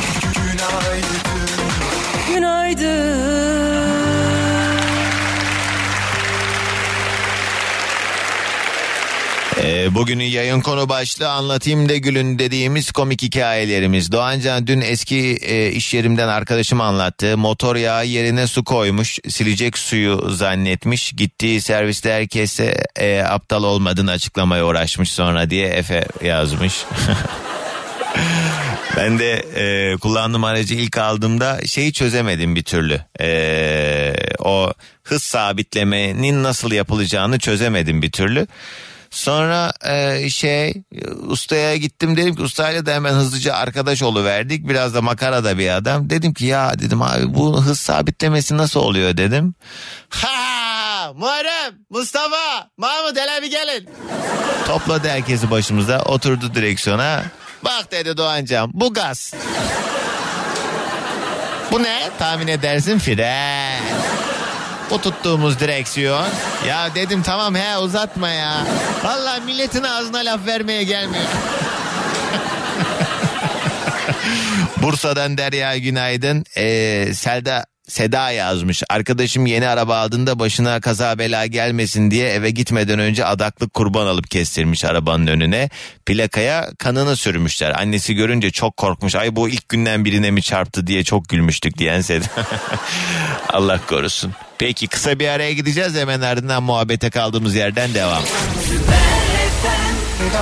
Ee, bugünün yayın konu başlığı anlatayım da gülün dediğimiz komik hikayelerimiz. Doğancan dün eski e, iş yerimden arkadaşım anlattı. Motor yağı yerine su koymuş silecek suyu zannetmiş. Gittiği serviste herkese e, aptal olmadığını açıklamaya uğraşmış sonra diye Efe yazmış. Ben de e, kullandığım aracı ilk aldığımda şeyi çözemedim bir türlü. E, o hız sabitlemenin nasıl yapılacağını çözemedim bir türlü. Sonra e, şey ustaya gittim dedim ki ustayla da hemen hızlıca arkadaş verdik. Biraz da makara da bir adam. Dedim ki ya dedim abi bu hız sabitlemesi nasıl oluyor dedim. Ha Muharrem Mustafa Mahmut hele bir gelin. Topladı herkesi başımıza oturdu direksiyona. Bak dedi Doğancan bu gaz. Bu ne? Tahmin edersin fren. Bu tuttuğumuz direksiyon. Ya dedim tamam he uzatma ya. Vallahi milletin ağzına laf vermeye gelmiyor. Bursa'dan Derya günaydın. Ee, Selda Seda yazmış. Arkadaşım yeni araba aldığında başına kaza bela gelmesin diye eve gitmeden önce adaklık kurban alıp kestirmiş arabanın önüne. Plakaya kanını sürmüşler. Annesi görünce çok korkmuş. Ay bu ilk günden birine mi çarptı diye çok gülmüştük diyen Seda. Allah korusun. Peki kısa bir araya gideceğiz hemen ardından muhabbete kaldığımız yerden devam.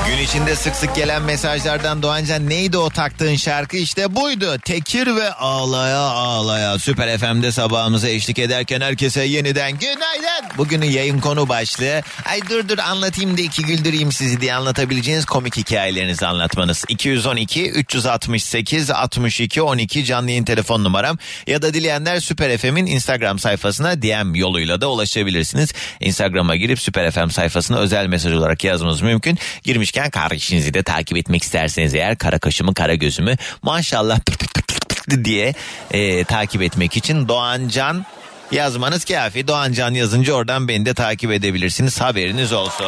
Gün içinde sık sık gelen mesajlardan Doğancan neydi o taktığın şarkı işte buydu. Tekir ve ağlaya ağlaya Süper FM'de sabahımıza eşlik ederken herkese yeniden günaydın. Bugünün yayın konu başlığı ay dur dur anlatayım da iki güldüreyim sizi diye anlatabileceğiniz komik hikayelerinizi anlatmanız. 212 368 62 12 canlı yayın telefon numaram ya da dileyenler Süper FM'in Instagram sayfasına DM yoluyla da ulaşabilirsiniz. Instagram'a girip Süper FM sayfasına özel mesaj olarak yazmanız mümkün. Girmişken kardeşinizi de takip etmek isterseniz eğer kara kaşımı kara gözümü maşallah diye e, takip etmek için Doğancan yazmanız kafi. Doğancan yazınca oradan beni de takip edebilirsiniz haberiniz olsun.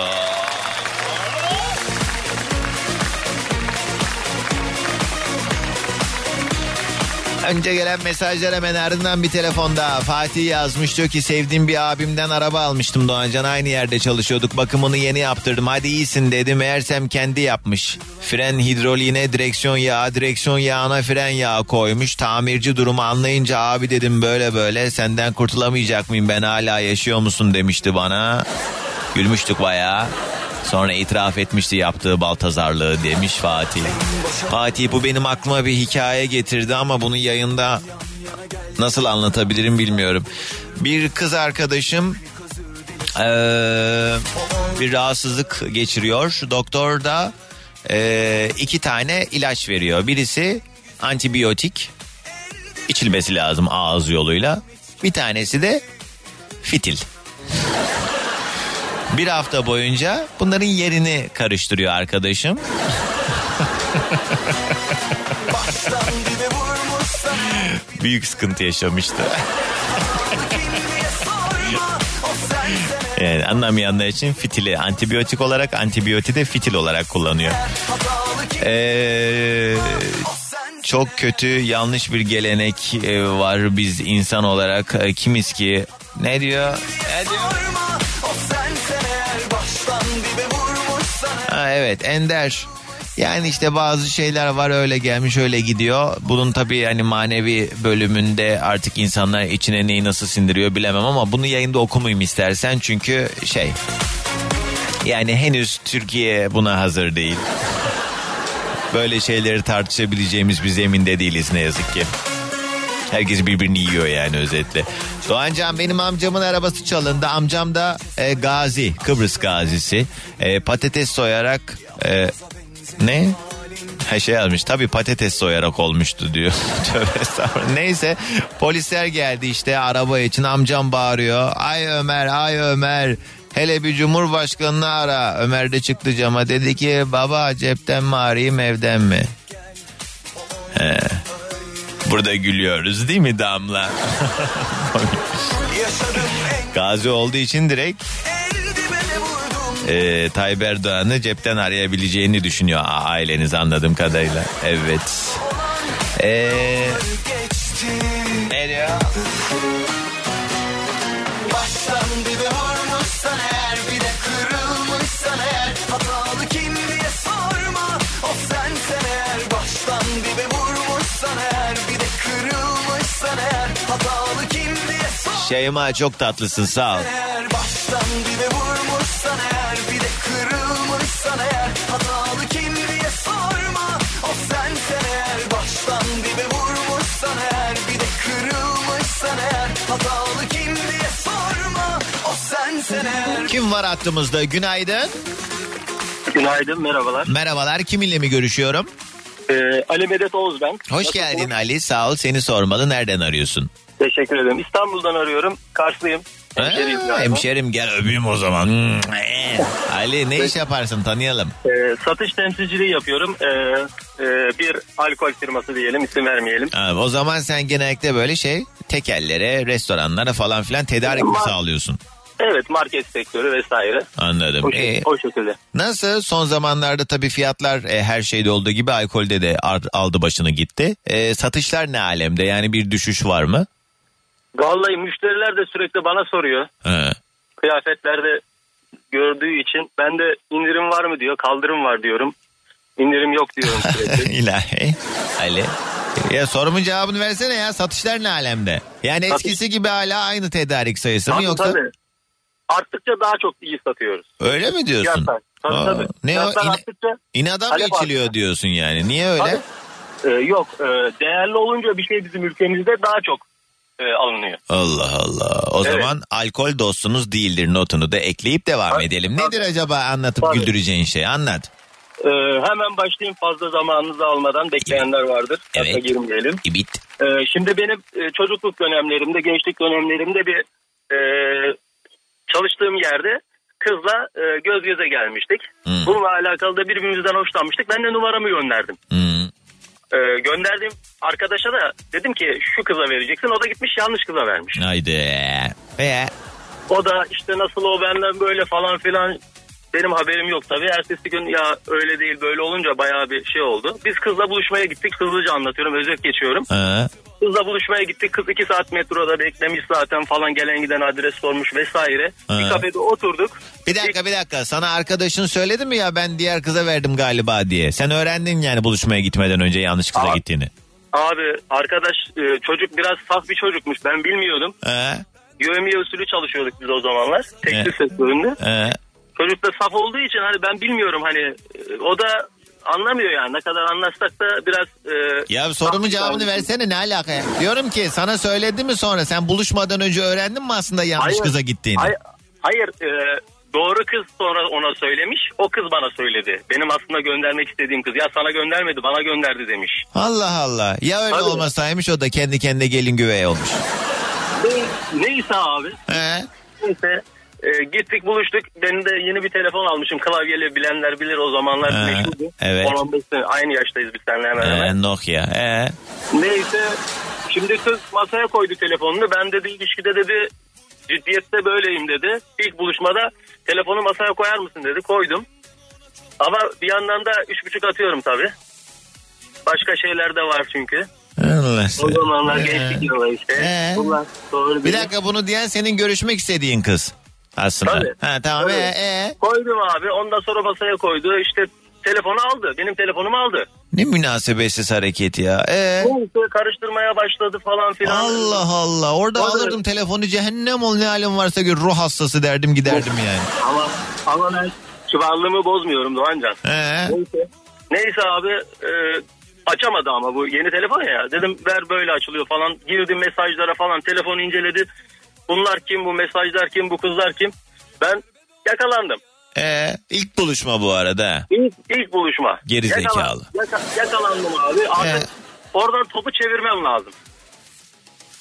Önce gelen mesajlar hemen ardından bir telefonda. Fatih yazmış diyor ki sevdiğim bir abimden araba almıştım Doğancan. Aynı yerde çalışıyorduk. Bakımını yeni yaptırdım. Hadi iyisin dedi. Meğersem kendi yapmış. Fren hidroliğine direksiyon yağı, direksiyon yağına fren yağı koymuş. Tamirci durumu anlayınca abi dedim böyle böyle senden kurtulamayacak mıyım ben hala yaşıyor musun demişti bana. Gülmüştük bayağı. Sonra itiraf etmişti yaptığı baltazarlığı demiş Fatih. Fatih bu benim aklıma bir hikaye getirdi ama bunu yayında nasıl anlatabilirim bilmiyorum. Bir kız arkadaşım eee, bir rahatsızlık geçiriyor. Doktor da eee, iki tane ilaç veriyor. Birisi antibiyotik içilmesi lazım ağız yoluyla. Bir tanesi de fitil. Bir hafta boyunca bunların yerini karıştırıyor arkadaşım. Büyük sıkıntı yaşamıştı. Yani anlamayanlar için fitili antibiyotik olarak antibiyoti de fitil olarak kullanıyor. Ee, çok kötü yanlış bir gelenek e, var biz insan olarak E, kimiz ki ne diyor? Ne diyor? Evet Ender. Yani işte bazı şeyler var öyle gelmiş öyle gidiyor. Bunun tabii hani manevi bölümünde artık insanlar içine neyi nasıl sindiriyor bilemem ama bunu yayında okumayayım istersen çünkü şey yani henüz Türkiye buna hazır değil. Böyle şeyleri tartışabileceğimiz bir zeminde değiliz ne yazık ki. Herkes birbirini yiyor yani özetle. Doğancan benim amcamın arabası çalındı. Amcam da e, gazi, Kıbrıs gazisi. E, patates soyarak e, ne? Ha şey yazmış tabii patates soyarak olmuştu diyor. Neyse polisler geldi işte araba için amcam bağırıyor. Ay Ömer ay Ömer hele bir cumhurbaşkanını ara. Ömer de çıktı cama dedi ki baba cepten mi arayayım evden mi? He. Burada gülüyoruz değil mi Damla? Gazi olduğu için direkt e, Tayyip Erdoğan'ı cepten arayabileceğini düşünüyor aileniz anladığım kadarıyla. Evet. E, ne diye sorma o sensen eğer Kim var hattımızda? Günaydın. Günaydın, merhabalar. Merhabalar. Kiminle mi görüşüyorum? Ee, Ali Medet Oğuz ben. Hoş Nasılsınız? geldin Ali. Sağ ol. Seni sormalı. Nereden arıyorsun? Teşekkür ederim. İstanbul'dan arıyorum. Karslıyım. Hemşeriyim Ha, galiba. hemşerim gel öpeyim o zaman. Hmm, ee. Ali ne iş yaparsın tanıyalım. Ee, satış temsilciliği yapıyorum. Ee, e, bir alkol firması diyelim, isim vermeyelim. Ha, o zaman sen genellikle böyle şey tekellere, restoranlara falan filan tedarik mi sağlıyorsun? Evet, market sektörü vesaire. Anladım. O, Ee, şek- o şekilde. nasıl? Son zamanlarda tabii fiyatlar e, her şeyde olduğu gibi alkolde de ar- aldı başını gitti. E, satışlar ne alemde? Yani bir düşüş var mı? Vallahi müşteriler de sürekli bana soruyor. Ha. Kıyafetlerde gördüğü için ben de indirim var mı diyor, kaldırım var diyorum. İndirim yok diyorum sürekli. İlahi. Ali. Ya sorumun cevabını versene ya. Satışlar ne alemde? Yani eskisi gibi hala aynı tedarik sayısı mı Tabii, yoksa? tabii. Arttıkça daha çok iyi satıyoruz. Öyle mi diyorsun? Fiyatlar. Tabii Aa, tabii. Ne o? Fiyatlar İne- arttıkça inada mı talep içiliyor artıyor. diyorsun yani? Niye öyle? Ee, yok e, değerli olunca bir şey bizim ülkemizde daha çok e, alınıyor. Allah Allah. O Evet. zaman alkol dostunuz değildir notunu da ekleyip devam Tabii, edelim. Nedir acaba anlatıp Tabii. güldüreceğin şey? Anlat. Ee, hemen başlayayım fazla zamanınızı almadan bekleyenler vardır. Evet. Hatta girmeyelim. İbit. Ee, şimdi benim e, çocukluk dönemlerimde, gençlik dönemlerimde bir e, çalıştığım yerde kızla e, göz göze gelmiştik. Hmm. Bununla alakalı da birbirimizden hoşlanmıştık. Ben de numaramı gönderdim. Hmm. Ee, gönderdiğim arkadaşa da dedim ki şu kıza vereceksin. O da gitmiş yanlış kıza vermiş. Haydi. Ve O da işte nasıl o benden böyle falan filan benim haberim yok tabii. Ertesi gün ya öyle değil böyle olunca bayağı bir şey oldu. Biz kızla buluşmaya gittik. Hızlıca anlatıyorum özet geçiyorum. Ha. Kızla buluşmaya gittik. Kız iki saat metroda beklemiş zaten falan gelen giden adres sormuş vesaire. Ha. Bir kafede oturduk. Bir dakika bir dakika sana arkadaşın söyledi mi ya ben diğer kıza verdim galiba diye. Sen öğrendin yani buluşmaya gitmeden önce yanlış kıza Aa. gittiğini. Abi arkadaş e, çocuk biraz saf bir çocukmuş ben bilmiyordum. He. Yövmiye usulü çalışıyorduk biz o zamanlar. Tekstil sektöründe. He. Çocuk da saf olduğu için hani ben bilmiyorum hani o da anlamıyor yani ne kadar anlatsak da biraz e, Ya sorumun cevabını versene ne alaka ya? Diyorum ki sana söyledi mi sonra sen buluşmadan önce öğrendin mi aslında yanlış Hayır. kıza gittiğini? Hayır, hayır e, doğru kız sonra ona söylemiş o kız bana söyledi. Benim aslında göndermek istediğim kız ya sana göndermedi bana gönderdi demiş. Allah Allah. Ya öyle Tabii. olmasaymış o da kendi kendine gelin güvey olmuş. Ne- Neyse abi. He. Neyse e, gittik buluştuk. Ben de yeni bir telefon almışım. Klavyeli bilenler bilir o zamanlar Ha, meşhurdu. evet. 10-15 sene aynı yaştayız biz seninle hemen hemen. He, Nokia. He. Neyse şimdi kız masaya koydu telefonunu. Ben dedi ilişkide dedi ciddiyette böyleyim dedi. İlk buluşmada telefonu masaya koyar mısın dedi. Koydum. Ama bir yandan da üç buçuk atıyorum tabii. Başka şeyler de var çünkü. Allah O zamanlar He. gençlik yılı işte. He. Bunlar doğru Bir dakika bunu diyen senin görüşmek istediğin kız. Aslında. Tabii. Ha, tamam. Tabii. E, e. Koydum abi. Ondan sonra masaya koydu. İşte telefonu aldı. Benim telefonumu aldı. Ne münasebetsiz hareket ya. E. Neyse karıştırmaya başladı falan filan. Allah Allah. Orada Orada- alırdım telefonu cehennem ol ne halim varsa gör ruh hastası derdim giderdim yani. Ama, ama ben kibarlığımı bozmuyorum Doğancan. He. Neyse. Neyse abi e, açamadı ama bu yeni telefon ya. Dedim ver böyle açılıyor falan. Girdim mesajlara falan telefonu inceledi. Bunlar kim bu mesajlar kim bu kızlar kim? Ben yakalandım. E, ilk buluşma bu arada. İlk, ilk buluşma. Geri zekalı. yaka- yakalandım abi. Artık oradan topu çevirmem lazım.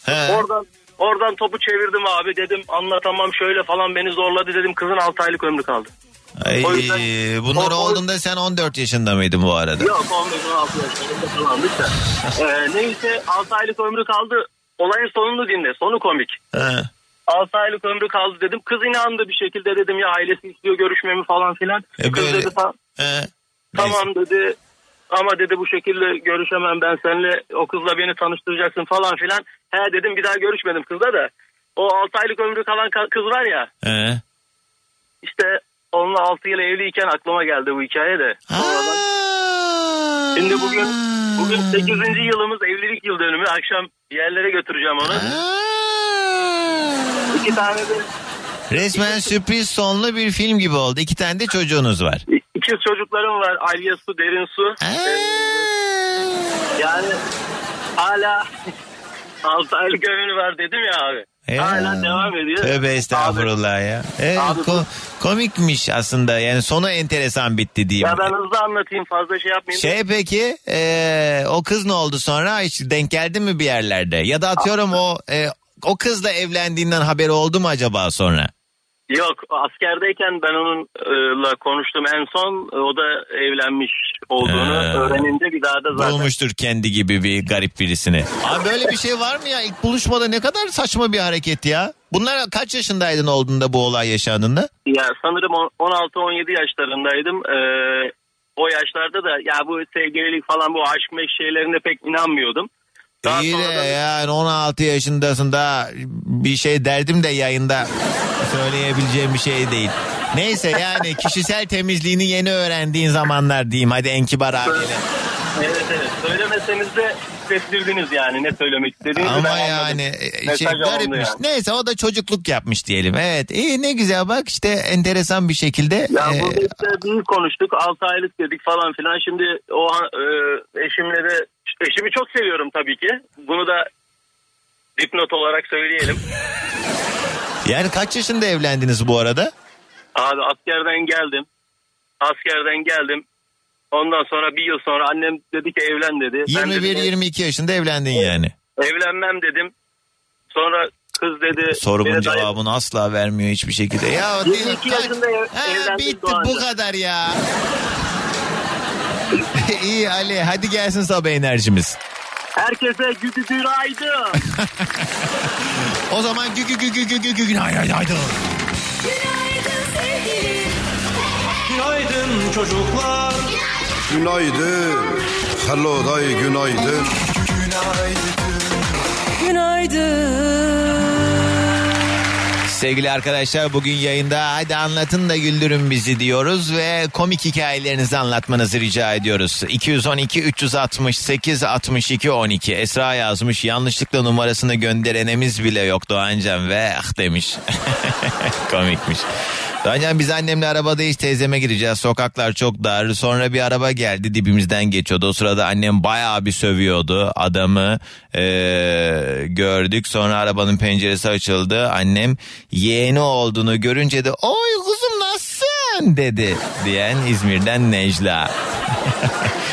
He. Oradan oradan topu çevirdim abi dedim anlatamam şöyle falan beni zorladı dedim kızın 6 aylık ömrü kaldı. Ay, O yüzden- bunlar o- olduğunda sen 14 yaşında mıydın bu arada? Yok 15-16 yaşlarında falandık da. Ee, neyse 6 aylık ömrü kaldı. Olayın sonunu dinle. Sonu komik. He. 6 aylık ömrü kaldı dedim. Kız inandı bir şekilde dedim ya ailesi istiyor görüşmemi falan filan. E, Kız böyle- dedi "Ta- He. tamam dedi. Ama dedi bu şekilde görüşemem ben seninle o kızla beni tanıştıracaksın falan filan. He dedim bir daha görüşmedim kızla da. O 6 aylık ömrü kalan ka- kız var ya He. işte onunla 6 yıl evliyken aklıma geldi bu hikaye de. Sonradan Şimdi bugün bugün 8. yılımız evlilik yıl dönümü. Akşam bir yerlere götüreceğim onu. İki tane de Resmen sürpriz sonlu bir film gibi oldu. İki tane de çocuğunuz var. ikiz çocuklarım var. Alya Su, Derin Su. Yani hala 6 aylık ömrü var dedim ya abi. Ya. Hala devam ediyor. Tövbe estağfurullah ya. E, Abi bu- ko- komikmiş aslında yani sonu enteresan bitti diyeyim. Ya ben hızlı anlatayım fazla şey yapmayayım. Şey peki e, o kız ne oldu sonra hiç denk geldi mi bir yerlerde? Ya da atıyorum o e, o kızla evlendiğinden haberi oldu mu acaba sonra? Yok askerdeyken ben onunla konuştum en son. O da evlenmiş olduğunu Ee. öğrenince bir daha da zaten. Bulmuştur kendi gibi bir garip birisini. Abi böyle bir şey var mı ya? İlk buluşmada ne kadar saçma bir hareket ya. Bunlar kaç yaşındaydın olduğunda bu olay yaşandığında? Ya sanırım on- 16-17 yaşlarındaydım. Ee, o yaşlarda da ya bu sevgililik falan bu aşk meşk şeylerine pek inanmıyordum. Daha İyi de sonradan- yani 16 yaşındasın da bir şey derdim de yayında söyleyebileceğim bir şey değil. Neyse yani kişisel temizliğini yeni öğrendiğin zamanlar diyeyim hadi en kibar abiyle. Evet evet söylemeseniz de hissettirdiniz yani ne söylemek istediğinizi Ama ben anladım. yani e, Mesaj şey garipmiş. yani. Neyse o da çocukluk yapmış diyelim. Evet iyi ne güzel bak işte enteresan bir şekilde. Ya e, burada işte büyük konuştuk 6 aylık dedik falan filan şimdi o e, eşimle de eşimi çok seviyorum tabii ki bunu da dipnot olarak söyleyelim. yani kaç yaşında evlendiniz bu arada? Abi askerden geldim. Askerden geldim. Ondan sonra bir yıl sonra annem dedi ki evlen dedi. 21-22 yaşında evlendin yani. Evlenmem dedim. Sonra kız dedi. Sorumun cevabını dair... asla vermiyor hiçbir şekilde. ya 22 kaç... yaşında ev, ha, bitti bu kadar ya. İyi Ali hadi gelsin sabah enerjimiz. Herkese gügü günaydın. o zaman gügü gügü gügü gügü günaydın. Günaydın sevgilim. Günaydın çocuklar. Günaydın. Hello day günaydın. Sevgili arkadaşlar bugün yayında hadi anlatın da güldürün bizi diyoruz ve komik hikayelerinizi anlatmanızı rica ediyoruz. 212 368 62 12 Esra yazmış yanlışlıkla numarasını gönderenemiz bile yok Doğancan ve ah demiş. Komikmiş. Doğancan biz annemle arabadayız teyzeme gireceğiz sokaklar çok dar. Sonra bir araba geldi dibimizden geçiyordu. O sırada annem bayağı bir sövüyordu adamı. Ee, gördük sonra arabanın penceresi açıldı. Annem yeğeni olduğunu görünce de oy kuzum nasılsın? dedi diyen İzmir'den Necla.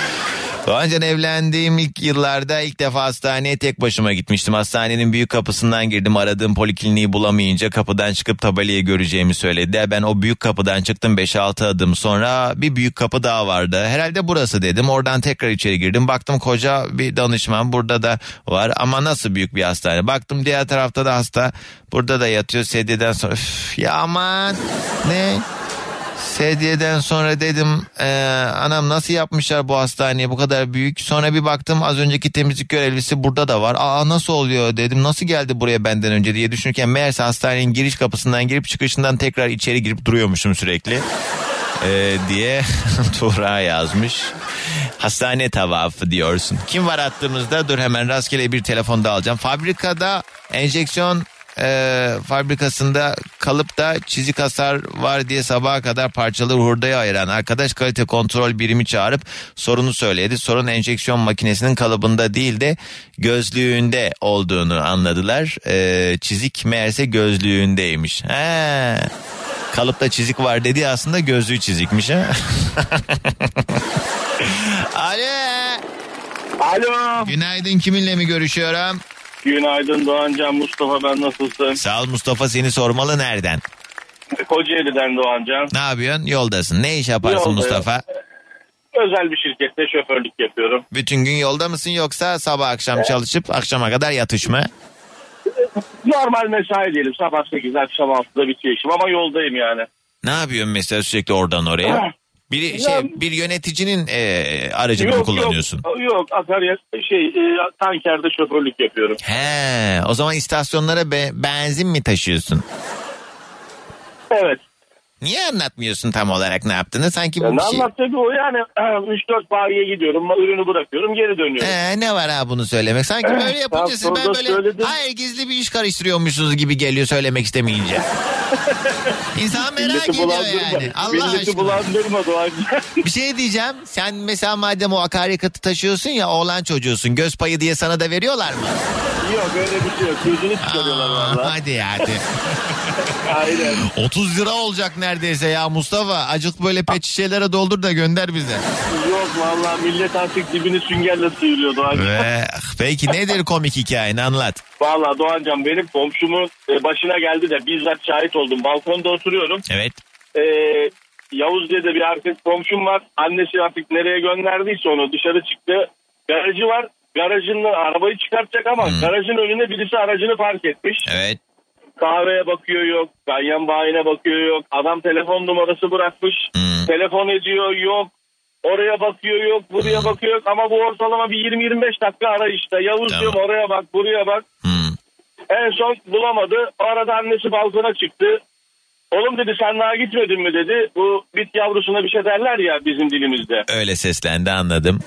Doğancan evlendiğim ilk yıllarda ilk defa hastaneye tek başıma gitmiştim. Hastanenin büyük kapısından girdim aradığım polikliniği bulamayınca kapıdan çıkıp tabelayı göreceğimi söyledi. Ben o büyük kapıdan çıktım 5-6 adım sonra bir büyük kapı daha vardı. Herhalde burası dedim oradan tekrar içeri girdim. Baktım koca bir danışman burada da var ama nasıl büyük bir hastane. Baktım diğer tarafta da hasta burada da yatıyor sedyeden sonra Üf, ya aman ne Sedyeden sonra dedim "Ee, anam nasıl yapmışlar bu hastaneyi bu kadar büyük. Sonra bir baktım az önceki temizlik görevlisi burada da var. Aa nasıl oluyor dedim nasıl geldi buraya benden önce diye düşünürken meğerse hastanenin giriş kapısından girip çıkışından tekrar içeri girip duruyormuşum sürekli. Ee, diye Tuğra yazmış. Hastane tavafı diyorsun. Kim var attığımızda dur hemen rastgele bir telefonda alacağım. Fabrikada enjeksiyon e, fabrikasında kalıp da çizik hasar var diye sabaha kadar parçalı hurdaya ayıran arkadaş kalite kontrol birimi çağırıp sorunu söyledi. Sorun enjeksiyon makinesinin kalıbında değil de gözlüğünde olduğunu anladılar. E, çizik meğerse gözlüğündeymiş. He. Kalıpta çizik var dedi aslında gözlüğü çizikmiş ha. Alo. Alo. Günaydın kiminle mi görüşüyorum? Günaydın Doğancan Mustafa ben nasılsın? Sağ ol Mustafa seni sormalı nereden? Kocaeli'den Doğancan. Ne yapıyorsun? Yoldasın. Ne iş yaparsın Yoldayım. Mustafa? Özel bir şirkette şoförlük yapıyorum. Bütün gün yolda mısın yoksa sabah akşam çalışıp akşama kadar yatış mı? Normal mesai diyelim sabah 8 akşam 6'da bitiyor işim ama yoldayım yani. Ne yapıyorsun mesela sürekli oradan oraya? Bir şey bir yöneticinin e, aracını mı kullanıyorsun? Yok, yok akaryakıt şey e, tankerde şoförlük yapıyorum. He, o zaman istasyonlara be- benzin mi taşıyorsun? Evet. Niye anlatmıyorsun tam olarak ne yaptığını? Sanki bu Ya bir ne şey... anlatacak o yani 3-4 bayiye gidiyorum ürünü bırakıyorum geri dönüyorum. Ee, ne var ha bunu söylemek? Sanki Eh, böyle yapınca siz ben böyle söyledim. hayır gizli bir iş karıştırıyormuşsunuz gibi geliyor söylemek istemeyince. İnsan merak ediyor yani. Allah Milleti aşkına. bulandırma Doğancan. Bir şey diyeceğim. Sen mesela madem o akaryakıtı taşıyorsun ya oğlan çocuğusun. Göz payı diye sana da veriyorlar mı? yok öyle bir şey yok. Gözünü çıkarıyorlar valla. hadi hadi. Aynen. 30 lira olacak neredeyse ya Mustafa. Acık böyle pet şişelere doldur da gönder bize. Yok valla millet artık dibini süngerle sıyırıyor Doğancan. Ve peki nedir komik hikayeni anlat. Valla Doğancan benim komşumun e, başına geldi de bizzat şahit oldum. Balkonda oturuyorum. Evet. Ee, Yavuz diye de bir arkadaş komşum var. Annesi artık nereye gönderdiyse onu dışarı çıktı. Garajı var. Garajından arabayı çıkartacak ama garajın önüne birisi aracını park etmiş. Evet. Kahveye bakıyor yok. Ganyan bayine bakıyor yok. Adam telefon numarası bırakmış. Telefon ediyor yok. Oraya bakıyor yok. Buraya bakıyor yok. Ama bu ortalama bir 20-25 dakika arayışta. Yavuz Tamam. diyorum oraya bak buraya bak. En son bulamadı. O arada annesi balkona çıktı. Oğlum dedi sen daha gitmedin mi dedi. Bu bit yavrusuna bir şey derler ya bizim dilimizde. Öyle seslendi anladım.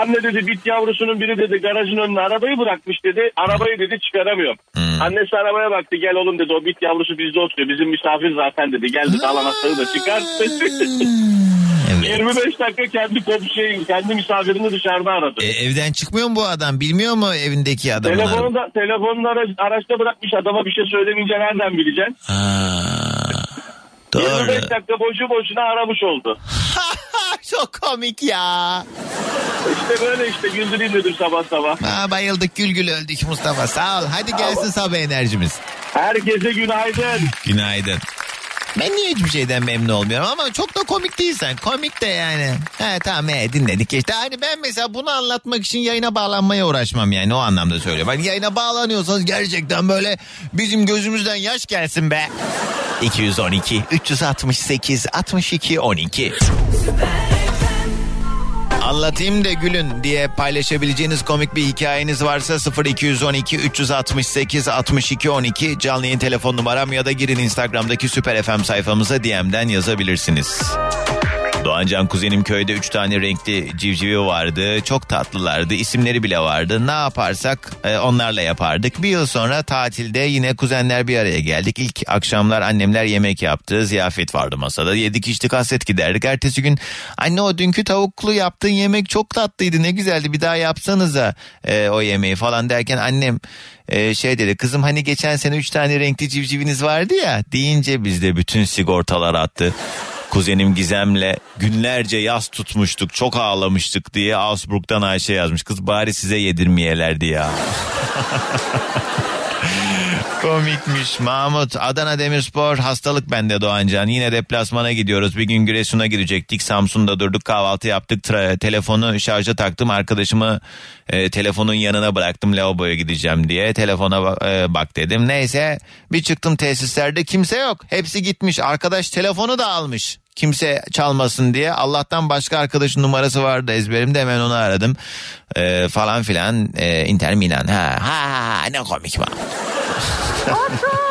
Anne dedi bit yavrusunun biri dedi garajın önüne arabayı bırakmış dedi. Arabayı dedi çıkaramıyorum. Annesi arabaya baktı gel oğlum dedi o bit yavrusu bizde oturuyor. Bizim misafir zaten dedi. Geldik al anahtarı da çıkar. 25 dakika kendi komşuyu, kendi misafirini dışarıda aradı. E, evden çıkmıyor mu bu adam? Bilmiyor mu evindeki adamın? Telefonu da telefonunu ara- araçta bırakmış adama bir şey söylemeyince nereden bileceksin? Doğru. 25 dakika boşu boşuna aramış oldu. Çok komik ya. İşte böyle işte dedim sabah sabah. Aa, bayıldık gül gül öldük Mustafa sağ ol. Hadi gelsin sabah enerjimiz. Herkese günaydın. Günaydın. Ben niye hiçbir şeyden memnun olmuyorum ama çok da komik değilsen. Komik de yani. He tamam he, dinledik işte. Hani ben mesela bunu anlatmak için yayına bağlanmaya uğraşmam yani o anlamda söylüyorum. Hani yayına bağlanıyorsanız gerçekten böyle bizim gözümüzden yaş gelsin be. 212 368 62 12 Anlatayım da gülün diye paylaşabileceğiniz komik bir hikayeniz varsa 0212 368 62 12 canlı yayın telefon numaram ya da girin Instagram'daki Süper FM sayfamıza DM'den yazabilirsiniz. Doğancan kuzenim köyde 3 tane renkli civcivi vardı. Çok tatlılardı. İsimleri bile vardı. Ne yaparsak e, onlarla yapardık. Bir yıl sonra tatilde yine kuzenler bir araya geldik. İlk akşamlar annemler yemek yaptı. Ziyafet vardı masada. Yedik içtik hasret giderdik. Ertesi gün anne o dünkü tavuklu yaptığın yemek çok tatlıydı. Ne güzeldi bir daha yapsanıza e, o yemeği falan derken annem e, şey dedi. Kızım hani geçen sene 3 tane renkli civciviniz vardı ya deyince bizde bütün sigortalar attı. Kuzenim Gizem'le günlerce yas tutmuştuk çok ağlamıştık diye Augsburg'dan Ayşe yazmış. Kız bari size yedirmeyelerdi ya. Komikmiş Mahmut. Adana Demirspor hastalık bende Doğancan. Yine deplasmana gidiyoruz. Bir gün Giresun'a gidecektik. Samsun'da durduk kahvaltı yaptık. Tra- telefonu şarja taktım. Arkadaşımı e, telefonun yanına bıraktım. Lavaboya gideceğim diye. Telefona e, bak dedim. Neyse bir çıktım tesislerde kimse yok. Hepsi gitmiş. Arkadaş telefonu da almış. Kimse çalmasın diye. Allah'tan başka arkadaşın numarası vardı ezberimde hemen onu aradım. E, falan filan. E, Inter Milan. Ha, ha, ha ne komik var.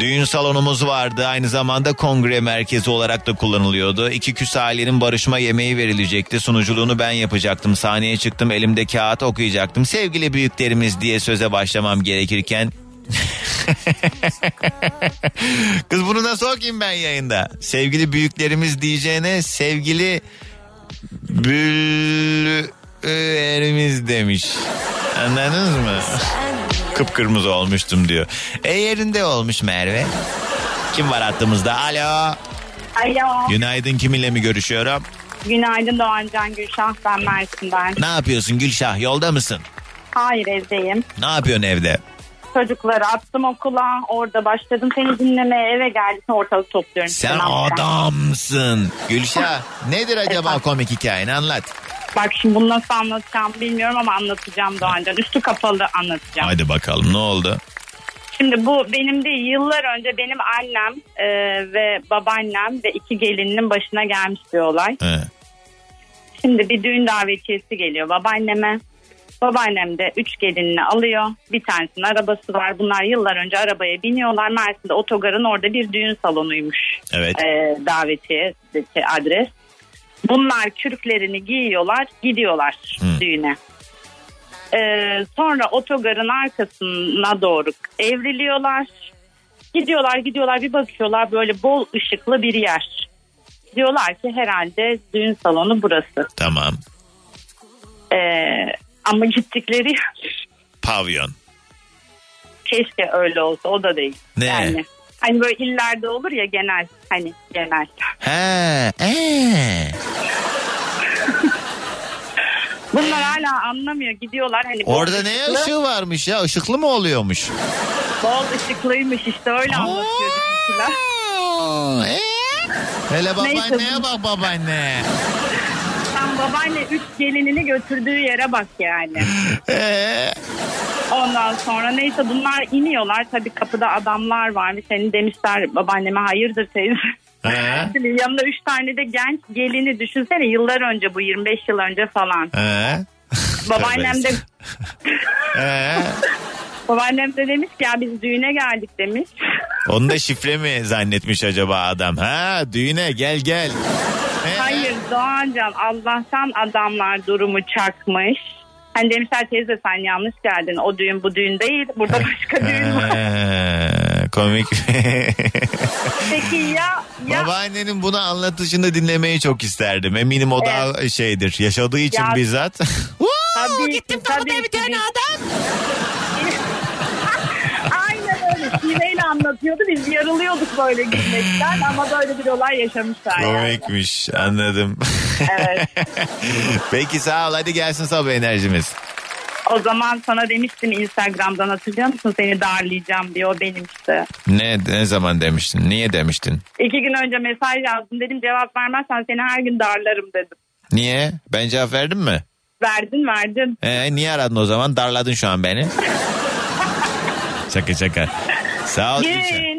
Düğün salonumuz vardı. Aynı zamanda kongre merkezi olarak da kullanılıyordu. İki küs ailenin barışma yemeği verilecekti. Sunuculuğunu ben yapacaktım. Sahneye çıktım elimde kağıt okuyacaktım. Sevgili büyüklerimiz diye söze başlamam gerekirken... Kız bunu nasıl okuyayım ben yayında? Sevgili büyüklerimiz diyeceğine sevgili büyüklerimiz demiş. Anladınız mı? Kıpkırmızı olmuştum diyor. E yerinde olmuş Merve. Kim var hattımızda? Alo. Alo. Günaydın kiminle mi görüşüyorum? Günaydın Doğancan Gülşah ben Mersin'den. Ne yapıyorsun Gülşah yolda mısın? Hayır evdeyim. Ne yapıyorsun evde? Çocukları attım okula. Orada başladım seni dinlemeye eve geldim ortalık topluyorum. Sen adamsın. Gülşah nedir acaba Efendim? komik hikayen anlat. Bak şimdi bunu nasıl anlatacağım bilmiyorum ama anlatacağım Doğancan. Üstü kapalı anlatacağım. Hadi bakalım ne oldu? Şimdi bu benim değil yıllar önce benim annem e, ve babaannem ve iki gelinin başına gelmiş bir olay. He. Şimdi bir düğün davetiyesi geliyor babaanneme. Babaannem de üç gelinini alıyor. Bir tanesinin arabası var. Bunlar yıllar önce arabaya biniyorlar. Mersin'de otogarın orada bir düğün salonuymuş. Evet. Ee, davetiye adres. Bunlar kürklerini giyiyorlar gidiyorlar düğüne. Ee, sonra otogarın arkasına doğru evriliyorlar. Gidiyorlar gidiyorlar bir bakıyorlar böyle bol ışıklı bir yer. Diyorlar ki herhalde düğün salonu burası. Tamam. Ee, ama gittikleri Pavyon. keşke öyle olsa o da değil. Ne? Yani hani böyle illerde olur ya genel hani genel. He. Ee. Bunlar hala anlamıyor gidiyorlar hani. Orada ne ışıklı, ışığı varmış ya? Işıklı mı oluyormuş? Bol ışıklıymış işte öyle anlatıyor bizimkiler. Ee? Hele babaanneye bak babaanne. Babaanne üç gelinini götürdüğü yere bak yani. Ee? Ondan sonra neyse bunlar iniyorlar. Tabii kapıda adamlar varmış. Hani demişler babaanneme hayırdır teyze. Şimdi yanında üç tane de genç gelini düşünsene yıllar önce bu 25 yıl önce falan. He. Babaannem de He. babaannem de demiş ki ya biz düğüne geldik demiş. Onu da şifre mi zannetmiş acaba adam? Ha düğüne gel gel. He. Hayır Doğancan Allah'tan adamlar durumu çakmış. Hani demişler teyze sen yanlış geldin. O düğün bu düğün değil. Burada başka düğün var. He, Komik. Peki ya ya Babaannenin bunu anlatışını dinlemeyi çok isterdim. Eminim o da şeydir. Yaşadığı için Ya- bizzat. tabii gittim tabii bir tane adam. Aynen öyle. Anlatıyordu. Biz yarılıyorduk böyle gülmekten ama böyle bir olay yaşamışlar yani. O zaman sana demiştim Instagram'dan hatırlıyor musun? Seni darlayacağım diye o benim işte. Ne, ne zaman demiştin? Niye demiştin? İki gün önce mesaj yazdım dedim cevap vermezsen seni her gün darlarım dedim. Niye? Ben cevap verdim mi? Verdin verdin. Ee, niye aradın o zaman? Darladın şu an beni. şaka şaka. Sağ ol. Gülşen.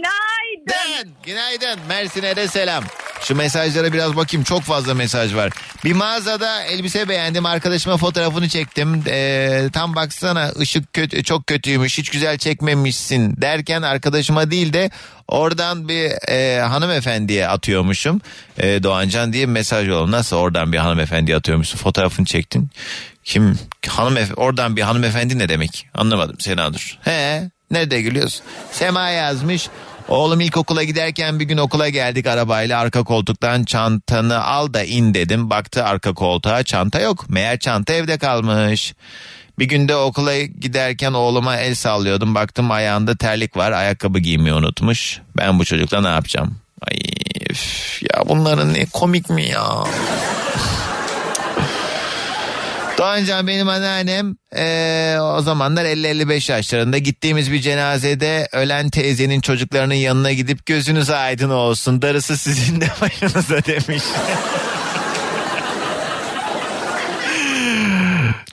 Günaydın. Günaydın. Mersin'e de selam. Şu mesajlara biraz bakayım. Çok fazla mesaj var. Bir mağazada elbise beğendim. Arkadaşıma fotoğrafını çektim. Ee, tam baksana ışık kötü, çok kötüymüş. Hiç güzel çekmemişsin derken arkadaşıma değil de oradan bir e, hanımefendiye atıyormuşum. E, Doğancan diye bir mesaj yolladım. Nasıl oradan bir hanımefendiye atıyormuşsun? Fotoğrafını çektin. Kim? Hanımef oradan bir hanımefendi ne demek? Anlamadım Senadur. He nerede gülüyorsun? Sema yazmış. Oğlum ilkokula giderken bir gün okula geldik arabayla arka koltuktan çantanı al da in dedim. Baktı arka koltuğa çanta yok. Meğer çanta evde kalmış. Bir günde okula giderken oğluma el sallıyordum. Baktım ayağında terlik var. Ayakkabı giymeyi unutmuş. Ben bu çocukla ne yapacağım? Ay üf, ya bunların ne komik mi ya? Doğancan benim anneannem eee, o zamanlar 50-55 yaşlarında gittiğimiz bir cenazede ölen teyzenin çocuklarının yanına gidip gözünüz aydın olsun darısı sizin de başınıza demiş.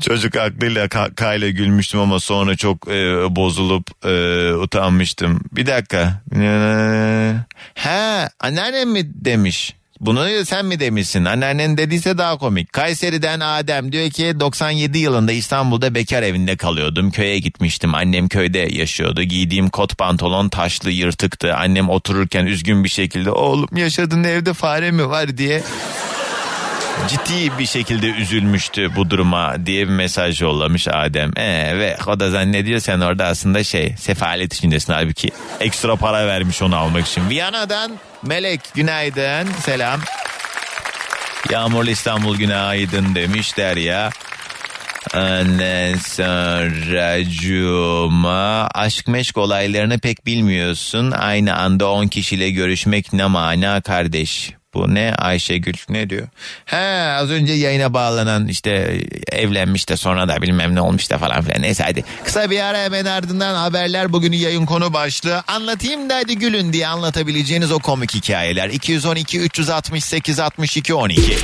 Çocuk aklıyla ka- kayla gülmüştüm ama sonra çok e, bozulup e, utanmıştım. Bir dakika. Ha anneannem mi demiş? Bunu sen mi demişsin? Anneannen dediyse daha komik. Kayseri'den Adem diyor ki 97 yılında İstanbul'da bekar evinde kalıyordum. Köye gitmiştim. Annem köyde yaşıyordu. Giydiğim kot pantolon taşlı yırtıktı. Annem otururken üzgün bir şekilde oğlum yaşadığın evde fare mi var diye ciddi bir şekilde üzülmüştü bu duruma diye bir mesaj yollamış Adem. Ee, ve o da zannediyor sen orada aslında şey sefalet içindesin halbuki ekstra para vermiş onu almak için. Viyana'dan Melek günaydın selam. Yağmurlu İstanbul günaydın demiş Derya. Ondan sonra Cuma aşk meşk olaylarını pek bilmiyorsun. Aynı anda 10 kişiyle görüşmek ne mana kardeş. Bu ne Ayşegül ne diyor? He az önce yayına bağlanan işte evlenmiş de sonra da bilmem ne olmuş da falan filan. Neyse hadi kısa bir ara hemen ardından haberler bugünün yayın konu başlığı. Anlatayım da hadi gülün diye anlatabileceğiniz o komik hikayeler. 212 368 62 12.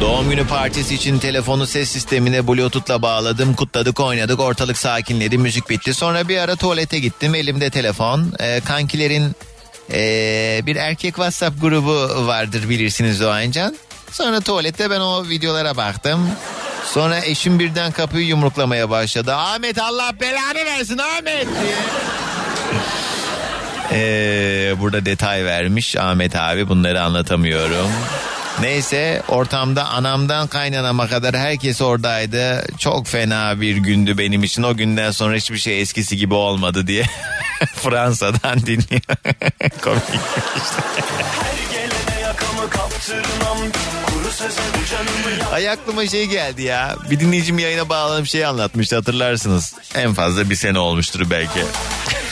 Doğum günü partisi için telefonu ses sistemine bluetoothla bağladım. Kutladık oynadık ortalık sakinledi müzik bitti. Sonra bir ara tuvalete gittim elimde telefon. Ee, kankilerin ee, bir erkek WhatsApp grubu vardır bilirsiniz Doğancan. Sonra tuvalette ben o videolara baktım. Sonra eşim birden kapıyı yumruklamaya başladı. Ahmet Allah belanı versin Ahmet diye. Ee, burada detay vermiş Ahmet abi bunları anlatamıyorum. Neyse ortamda anamdan kaynanama kadar herkes oradaydı. Çok fena bir gündü benim için. O günden sonra hiçbir şey eskisi gibi olmadı diye Fransa'dan dinliyor. Komik. Yakamı kaptırmam Kuru sözü canımı yak- Ay aklıma şey geldi ya. Bir dinleyicim yayına bağlanıp şey anlatmıştı hatırlarsınız. En fazla bir sene olmuştur belki.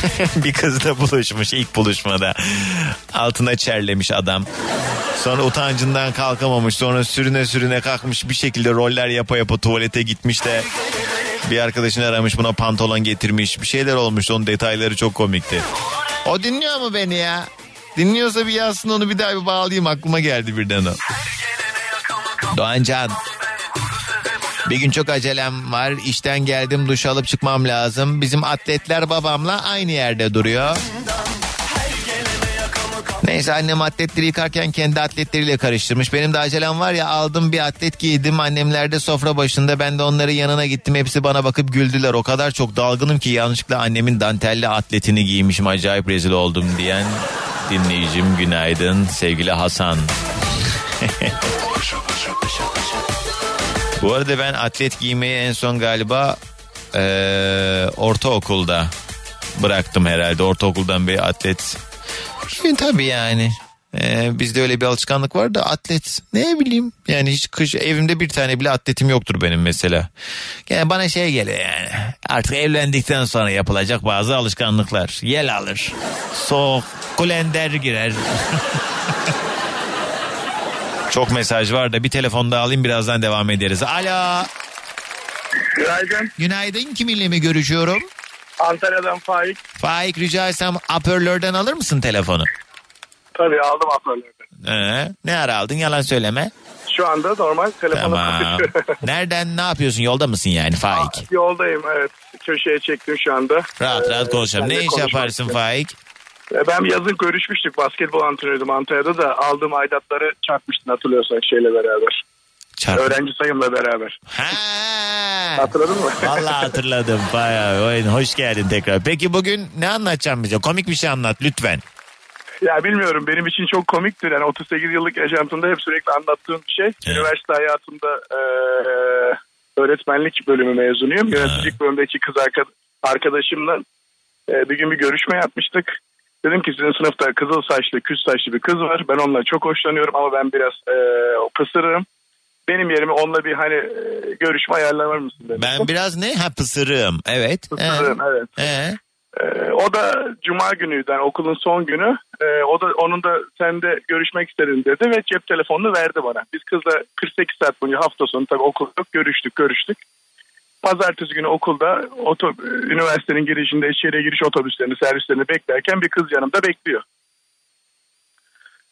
bir kızla buluşmuş ilk buluşmada. Altına çerlemiş adam. Sonra utancından kalkamamış. Sonra sürüne sürüne kalkmış. Bir şekilde roller yapa yapa tuvalete gitmiş de bir arkadaşını aramış buna pantolon getirmiş. Bir şeyler olmuş. Onun detayları çok komikti. O dinliyor mu beni ya? Dinliyorsa bir yazsın onu bir daha bir bağlayayım. Aklıma geldi birden o. Doğancan. Bir gün çok acelem var. İşten geldim duş alıp çıkmam lazım. Bizim atletler babamla aynı yerde duruyor. Neyse annem atletleri yıkarken kendi atletleriyle karıştırmış. Benim de acelem var ya aldım bir atlet giydim. Annemler de sofra başında. Ben de onların yanına gittim. Hepsi bana bakıp güldüler. O kadar çok dalgınım ki yanlışlıkla annemin dantelli atletini giymişim. Acayip rezil oldum diyen dinleyicim günaydın sevgili Hasan. Bu arada ben atlet giymeyi en son galiba eee, ortaokulda bıraktım herhalde. Ortaokuldan beri atlet. E, tabii yani. Ee, bizde öyle bir alışkanlık var da atlet ne bileyim yani hiç kış evimde bir tane bile atletim yoktur benim mesela. Yani bana şey geliyor yani artık evlendikten sonra yapılacak bazı alışkanlıklar yel alır soğuk kulender girer. Çok mesaj var da bir telefon daha alayım birazdan devam ederiz. Alo. Günaydın. Günaydın kiminle mi görüşüyorum? Antalya'dan Faik. Faik rica etsem apörlörden alır mısın telefonu? Tabii aldım hoparlörden. Ee, ne ara aldın yalan söyleme. Şu anda normal telefonu Tamam. Nereden ne yapıyorsun yolda mısın yani Faik? Yoldayım evet. Köşeye çektim şu anda. Rahat rahat Ee, konuşalım. Ne iş yaparsın. Faik? Ee, Ben yazın görüşmüştük. Basketbol antrenörüydüm Antalya'da da aldığım aidatları çarpmıştın hatırlıyorsan şeyle beraber. Çarp. Öğrenci sayımla beraber. Ha. Hatırladın mı? Vallahi hatırladım. Bayağı oyun. Hoş geldin tekrar. Peki bugün ne anlatacaksın bize? Komik bir şey anlat lütfen. Ya bilmiyorum benim için çok komiktir. Yani 38 yıllık yaşantımda hep sürekli anlattığım bir şey. Üniversite hayatımda eee, öğretmenlik bölümü mezunuyum. Yöneticilik bölümündeki kız arka- arkadaşımla eee, bir gün bir görüşme yapmıştık. Dedim ki sizin sınıfta kızıl saçlı, küs saçlı bir kız var. Ben onunla çok hoşlanıyorum ama ben biraz eee pısırığım. Benim yerime onunla bir hani eee, görüşme ayarlamar mısın dedim. Ben biraz ne? Ha pısırığım. Evet. Pısırığım evet. Ee? Ee, o da cuma günüydü yani okulun son günü. Ee, o da onun da sen de görüşmek istedim dedi ve cep telefonunu verdi bana. Biz kızla 48 saat boyunca hafta sonu tabii okul yok görüştük görüştük. Pazartesi günü okulda oto, üniversitenin girişinde içeriye giriş otobüslerini servislerini beklerken bir kız yanımda bekliyor.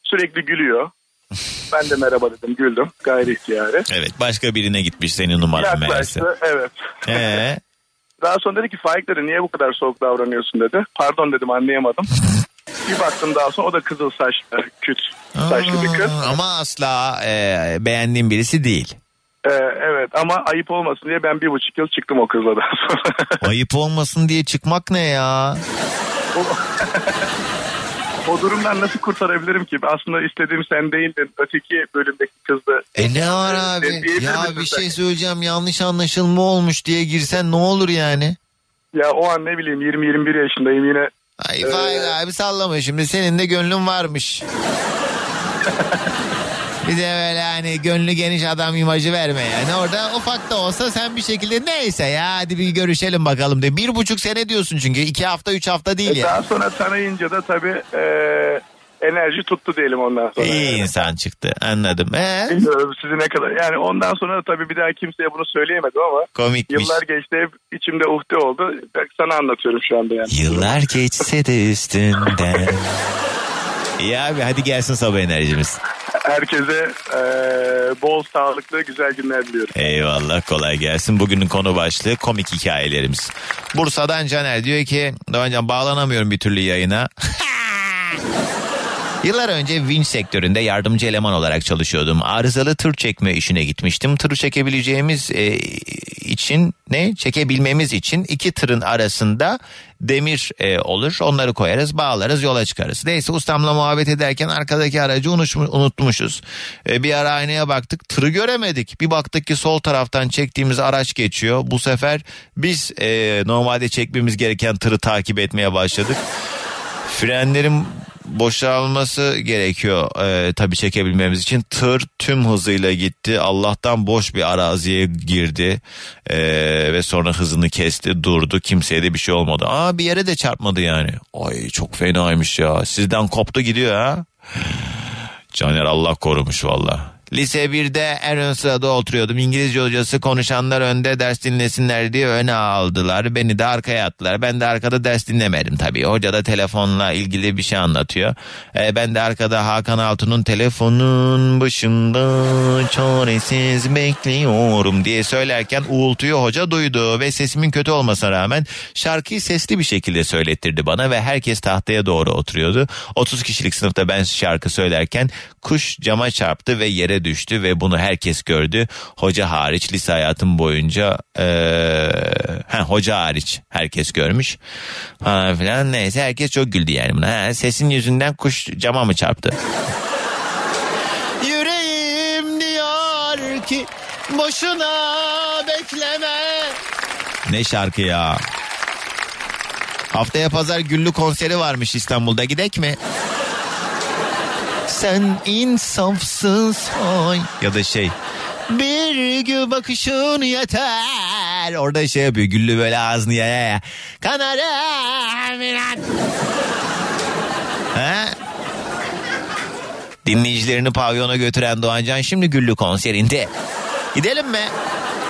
Sürekli gülüyor. Ben de merhaba dedim güldüm gayri ihtiyari. Evet başka birine gitmiş senin numaran meğerse. Evet. Ee? Daha sonra dedi ki Faik dedi niye bu kadar soğuk davranıyorsun dedi. Pardon dedim anlayamadım. bir baktım daha sonra o da kızıl saçlı, küt saçlı bir kız. Ama asla e, beğendiğim birisi değil. Ee, evet ama ayıp olmasın diye ben bir buçuk yıl çıktım o kızla daha sonra. Ayıp olmasın diye çıkmak ne ya? o durumdan nasıl kurtarabilirim ki? Aslında istediğim sen değildin. Öteki bölümdeki kızdı. E ne var abi? Ya bir sen? şey söyleyeceğim yanlış anlaşılma olmuş diye girsen ne olur yani? Ya o an ne bileyim 20-21 yaşındayım yine. Ay Ee, abi sallama şimdi senin de gönlün varmış. bir de böyle hani gönlü geniş adam imajı verme yani. Orada ufak da olsa sen bir şekilde neyse ya hadi bir görüşelim bakalım de. Bir buçuk sene diyorsun çünkü iki hafta üç hafta değil e, ya. Daha sonra tanıyınca da tabii e, enerji tuttu diyelim ondan sonra. İyi insan çıktı anladım. Ee? Bilmiyorum sizi ne kadar. Yani ondan sonra tabii bir daha kimseye bunu söyleyemedim ama. Komikmiş. Yıllar geçti hep içimde uhde oldu. Bak sana anlatıyorum şu anda yani. Yıllar geçse de üstünden. İyi abi hadi gelsin sabah enerjimiz. Herkese e, bol sağlıklı güzel günler diliyorum. Eyvallah kolay gelsin. Bugünün konu başlığı komik hikayelerimiz. Bursa'dan Caner diyor ki Doğancan bağlanamıyorum bir türlü yayına. Yıllar önce vinç sektöründe yardımcı eleman olarak çalışıyordum. Arızalı tır çekme işine gitmiştim. Tırı çekebileceğimiz e, için ne? Çekebilmemiz için iki tırın arasında demir e, olur. Onları koyarız, bağlarız, yola çıkarız. Neyse ustamla muhabbet ederken arkadaki aracı unutmuş- unutmuşuz. E, bir ara aynaya baktık, tırı göremedik. Bir baktık ki sol taraftan çektiğimiz araç geçiyor. Bu sefer biz e, normalde çekmemiz gereken tırı takip etmeye başladık. Frenlerin boşalması gerekiyor e, tabii çekebilmemiz için. Tır tüm hızıyla gitti. Allah'tan boş bir araziye girdi E, ve sonra hızını kesti durdu. Kimseye de bir şey olmadı. Aa bir yere de çarpmadı yani. Ay çok fenaymış ya. Sizden koptu gidiyor ha. Caner Allah korumuş valla. Lise 1'de en ön sırada oturuyordum. İngilizce hocası konuşanlar önde ders dinlesinler diye öne aldılar. Beni de arkaya attılar. Ben de arkada ders dinlemedim tabii. Hoca da telefonla ilgili bir şey anlatıyor. Ee, ben de arkada Hakan Altun'un telefonun başında çaresiz bekliyorum diye söylerken uğultuyu hoca duydu ve sesimin kötü olmasına rağmen şarkıyı sesli bir şekilde söylettirdi bana ve herkes tahtaya doğru oturuyordu. 30 kişilik sınıfta ben şarkı söylerken kuş cama çarptı ve yere düştü ve bunu herkes gördü. Hoca hariç lise hayatım boyunca eee ha, hoca hariç herkes görmüş. Ha, falan neyse herkes çok güldü yani buna. Ha, sesin yüzünden kuş cama mı çarptı? Yüreğim diyor ki boşuna bekleme. Ne şarkı ya? Haftaya pazar güllü konseri varmış İstanbul'da gidek mi? Sen insafsız ay. Ya da şey. Bir gün bakışın yeter. Orada şey yapıyor. Güllü böyle ağzını ya ya ya. Kanarım inan. Ha? Dinleyicilerini pavyona götüren Doğancan şimdi Güllü konserinde. Gidelim mi?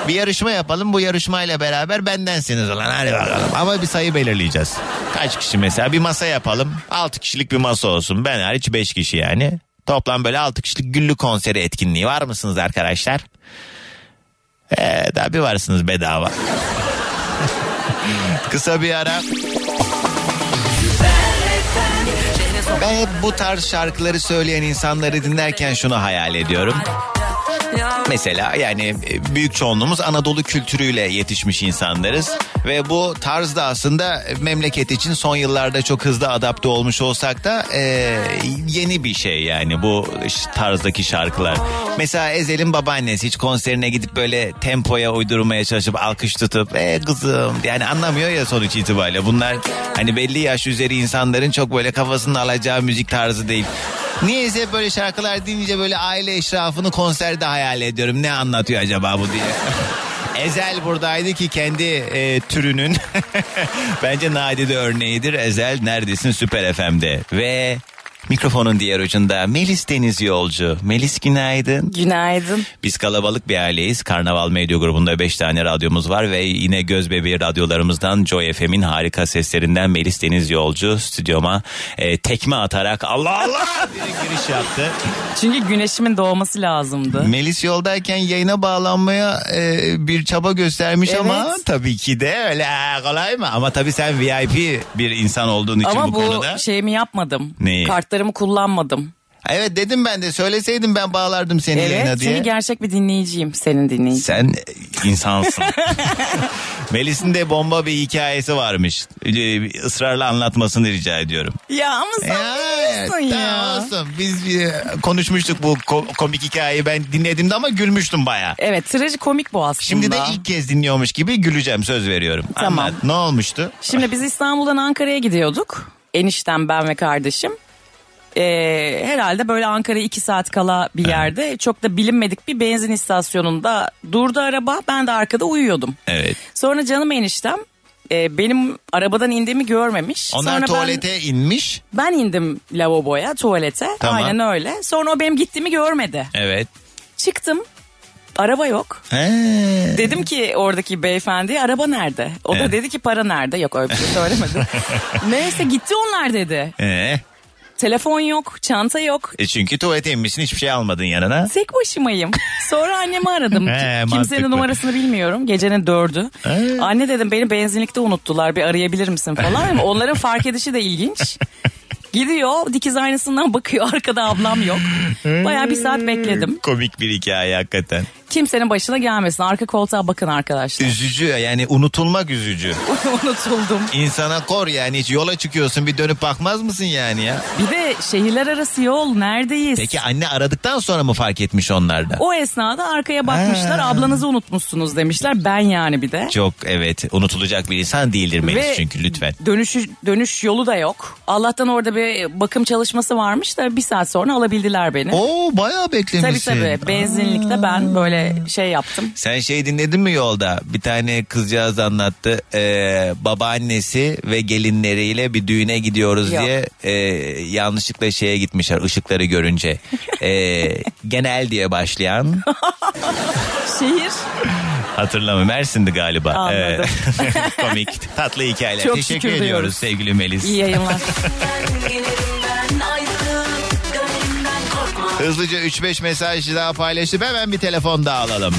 Bir yarışma yapalım. Bu yarışmayla beraber bendensiniz ulan. Hadi bakalım. Ama bir sayı belirleyeceğiz. Kaç kişi mesela? Bir masa yapalım. 6 kişilik bir masa olsun. Ben hariç 5 kişi yani. Toplam böyle 6 kişilik Güllü konseri etkinliği. Var mısınız arkadaşlar? Ee, tabii varsınız bedava. Kısa bir ara. Ben hep bu tarz şarkıları söyleyen insanları dinlerken şunu hayal ediyorum. Mesela yani e, büyük çoğunluğumuz Anadolu kültürüyle yetişmiş insanlarız ve bu tarzda aslında memleket için son yıllarda çok hızlı adapte olmuş olsak da e, yeni bir şey yani bu tarzdaki şarkılar. Mesela Ezel'in babaannesi hiç konserine gidip böyle tempoya uydurmaya çalışıp alkış tutup e kızım yani anlamıyor ya sonuç itibariyle. Bunlar hani belli yaş üzeri insanların çok böyle kafasını alacağı müzik tarzı değil. Niyeyse böyle şarkılar dinleyince böyle aile eşrafını konserde hayal ediyorum. Ne anlatıyor acaba bu diye. Ezel buradaydı ki kendi e, türünün bence nadide örneğidir. Ezel neredesin Süper FM'de ve mikrofonun diğer ucunda Melis Deniz Yolcu. Melis günaydın. Günaydın. Biz kalabalık bir aileyiz. Karnaval Medya grubunda 5 tane radyomuz var ve yine göz bebeği radyolarımızdan Joy FM'in harika seslerinden Melis Deniz Yolcu stüdyoma e, tekme atarak Allah Allah diye giriş yaptı. Çünkü güneşimin doğması lazımdı. Melis yoldayken yayına bağlanmaya e, bir çaba göstermiş Evet. ama tabii ki de öyle kolay mı? Ama tabii sen VIP bir insan olduğun için Ama bu, bu, konuda. şeyimi yapmadım. Neyi? Kartlarımı kullanmadım. Evet dedim ben de söyleseydim ben bağlardım seni yayına Evet diye. çünkü gerçek bir dinleyiciyim senin dinleyicin. Sen e, insansın. Melis'in de bomba bir hikayesi varmış. Ee, ısrarla anlatmasını rica ediyorum. Ya ama sen biliyorsun ya. Tamam olsun. Biz bir konuşmuştuk bu ko- komik hikayeyi ben dinlediğimde ama gülmüştüm baya. Evet trajikomik bu aslında. Şimdi de ilk kez dinliyormuş gibi güleceğim söz veriyorum. Tamam. Anlat. Ne olmuştu? Şimdi biz İstanbul'dan Ankara'ya gidiyorduk. Eniştem ben ve kardeşim. Ee, herhalde böyle Ankara'ya iki saat kala bir yerde çok da bilinmedik bir benzin istasyonunda durdu araba. Ben de arkada uyuyordum. Evet. Sonra canım eniştem e, benim arabadan indiğimi görmemiş. Onlar Sonra tuvalete inmiş. Ben, ben indim lavaboya tuvalete Tamam. aynen öyle. Sonra o benim gittiğimi görmedi. Evet. Çıktım araba yok. He. Dedim ki oradaki beyefendi araba nerede? O da Evet. dedi ki para nerede? Yok öyle bir şey söylemedi. Neyse gitti onlar dedi. Ee, Telefon yok, çanta yok. e çünkü tuvalete inmişsin hiçbir şey almadın yanına. Tek başımayım. Sonra annemi aradım. He, Kimsenin mantıklı. numarasını bilmiyorum. Gecenin dördü. He. Anne dedim beni benzinlikte unuttular. Bir arayabilir misin falan. Ama onların fark edişi de ilginç. Gidiyor dikiz aynasından bakıyor. Arkada ablam yok. Bayağı bir saat bekledim. Komik bir hikaye hakikaten. Kimsenin başına gelmesin. Arka koltuğa bakın arkadaşlar. Üzücü yani unutulmak üzücü. Unutuldum. İnsana kor yani hiç yola çıkıyorsun bir dönüp bakmaz mısın yani ya? Bir de şehirler arası yol neredeyiz? Peki anne aradıktan sonra mı fark etmiş onlar da? O esnada arkaya bakmışlar Ha. ablanızı unutmuşsunuz demişler. Ben yani bir de. Çok evet unutulacak bir insan değildir Melis Ve çünkü lütfen. Dönüşü, dönüş yolu da yok. Allah'tan orada bir bakım çalışması varmış da bir saat sonra alabildiler beni. Oo bayağı Tabii beklemişsin. tabii benzinlikte ben böyle şey yaptım. Sen şey dinledin mi yolda? Bir tane kızcağız anlattı. Ee, babaannesi ve gelinleriyle bir düğüne gidiyoruz Yok. diye e, yanlışlıkla şeye gitmişler ışıkları görünce. Ee, genel diye başlayan Şehir hatırlamıyorum Mersin'di galiba. Anladım. Evet. Komik tatlı hikayeler. Çok Teşekkür ediyoruz diyoruz. sevgili Melis. iyi yayınlar. Hızlıca 3-5 mesaj daha paylaşıp hemen bir telefon daha alalım.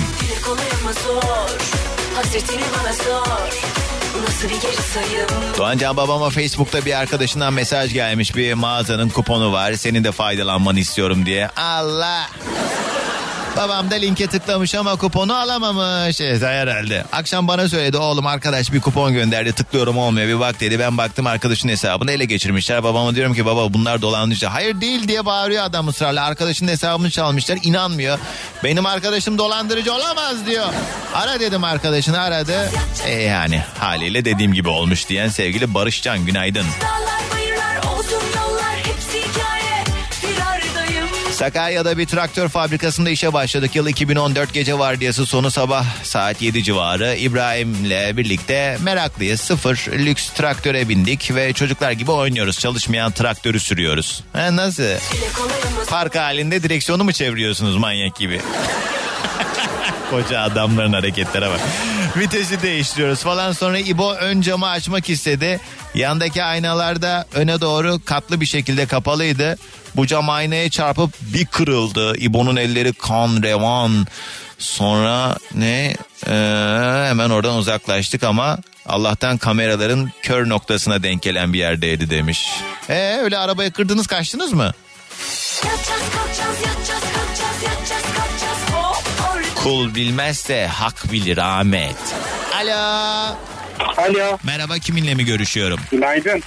Sayım Doğancan babama Facebook'ta bir arkadaşından mesaj gelmiş. Bir mağazanın kuponu var. Senin de faydalanmanı istiyorum diye. Allah. Babam da linke tıklamış ama kuponu alamamış. Evet herhalde. Akşam bana söyledi oğlum arkadaş bir kupon gönderdi tıklıyorum olmuyor bir bak dedi. Ben baktım arkadaşın hesabını ele geçirmişler. Babama diyorum ki baba bunlar dolandırıcı. Hayır değil diye bağırıyor adam ısrarla. Arkadaşın hesabını çalmışlar inanmıyor. Benim arkadaşım dolandırıcı olamaz diyor. Ara dedim arkadaşını aradı. E yani haliyle dediğim gibi olmuş diyen sevgili Barışcan günaydın. Dağlar Sakarya'da bir traktör fabrikasında işe başladık. Yıl 2014 gece vardiyası sonu sabah saat 7 civarı. İbrahim'le birlikte meraklıyız. Sıfır lüks traktöre bindik ve çocuklar gibi oynuyoruz. Çalışmayan traktörü sürüyoruz. Ha, nasıl? Park halinde direksiyonu mu çeviriyorsunuz manyak gibi? Koca adamların hareketlere bak. Vitesi değiştiriyoruz falan. Sonra İbo ön camı açmak istedi. Yandaki aynalarda öne doğru katlı bir şekilde kapalıydı. Bu cam aynaya çarpıp bir kırıldı. İbo'nun elleri kan revan. Sonra ne? Ee, hemen oradan uzaklaştık ama Allah'tan kameraların kör noktasına denk gelen bir yerdeydi demiş. Ee öyle arabayı kırdınız kaçtınız mı? Yatacağız kalkacağız yatacağız Kul bilmezse hak bilir Ahmet. Alo. Alo. Merhaba kiminle mi görüşüyorum? Günaydın.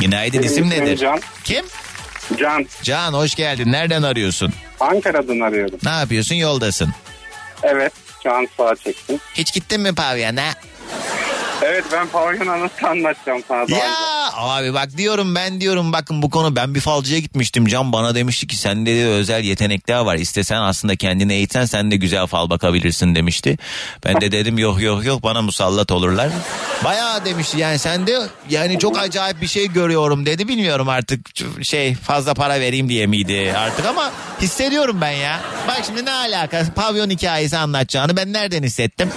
Günaydın Benim isim nedir? Can. Kim? Can. Can hoş geldin. Nereden arıyorsun? Ankara'dan arıyorum. Ne yapıyorsun yoldasın? Evet. Şu an sağa çektim. Hiç gittin mi pavyona? Evet ben pavyona nasıl anlatacağım sana daha önce. Ya abi bak diyorum ben diyorum bakın bu konu ben bir falcıya gitmiştim. Can bana demişti ki sende de özel yetenekler var. İstesen aslında kendini eğitsen sen de güzel fal bakabilirsin demişti. Ben de dedim yok yok yok bana musallat olurlar. Bayağı demişti yani sende yani çok acayip bir şey görüyorum dedi. Bilmiyorum artık şey fazla para vereyim diye miydi artık ama hissediyorum ben ya. Bak şimdi ne alaka pavyon hikayesi anlatacağını ben nereden hissettim?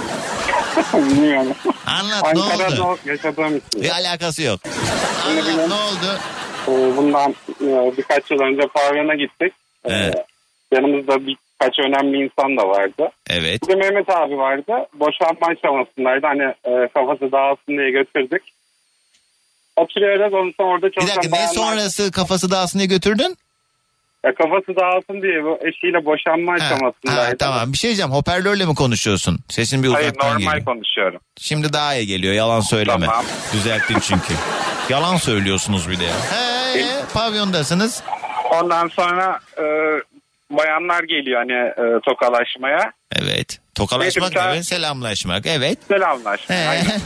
Bilmiyorum. Anlat ne Ankara'da oldu? yaşadığım için. Bir alakası yok. Anlat benim, ne oldu? e, Bundan e, birkaç yıl önce pavyona gittik. E, Evet. Yanımızda birkaç önemli insan da vardı. Evet. Bir de Mehmet abi vardı. Boşanma aşamasındaydı. Hani e, kafası dağılsın diye götürdük. Oturuyoruz. Ondan sonra orada Bir çalışan dakika ne bayanlar- sonrası kafası dağılsın diye götürdün? Ya kafası dağılsın diye bu eşiyle boşanma Ha, aşamasındaydı. ha, tamam bir şey diyeceğim hoparlörle mi konuşuyorsun? Sesin bir Hayır uzaktan normal geliyor. konuşuyorum. Şimdi daha iyi geliyor yalan söyleme. Tamam. Düzelttin çünkü. yalan söylüyorsunuz bir de. He, he, pavyondasınız. Ondan sonra e, bayanlar geliyor hani e, tokalaşmaya. Evet. Tokalaşmak bir evet selamlaşmak evet. Selamlaşma. He. Aynen.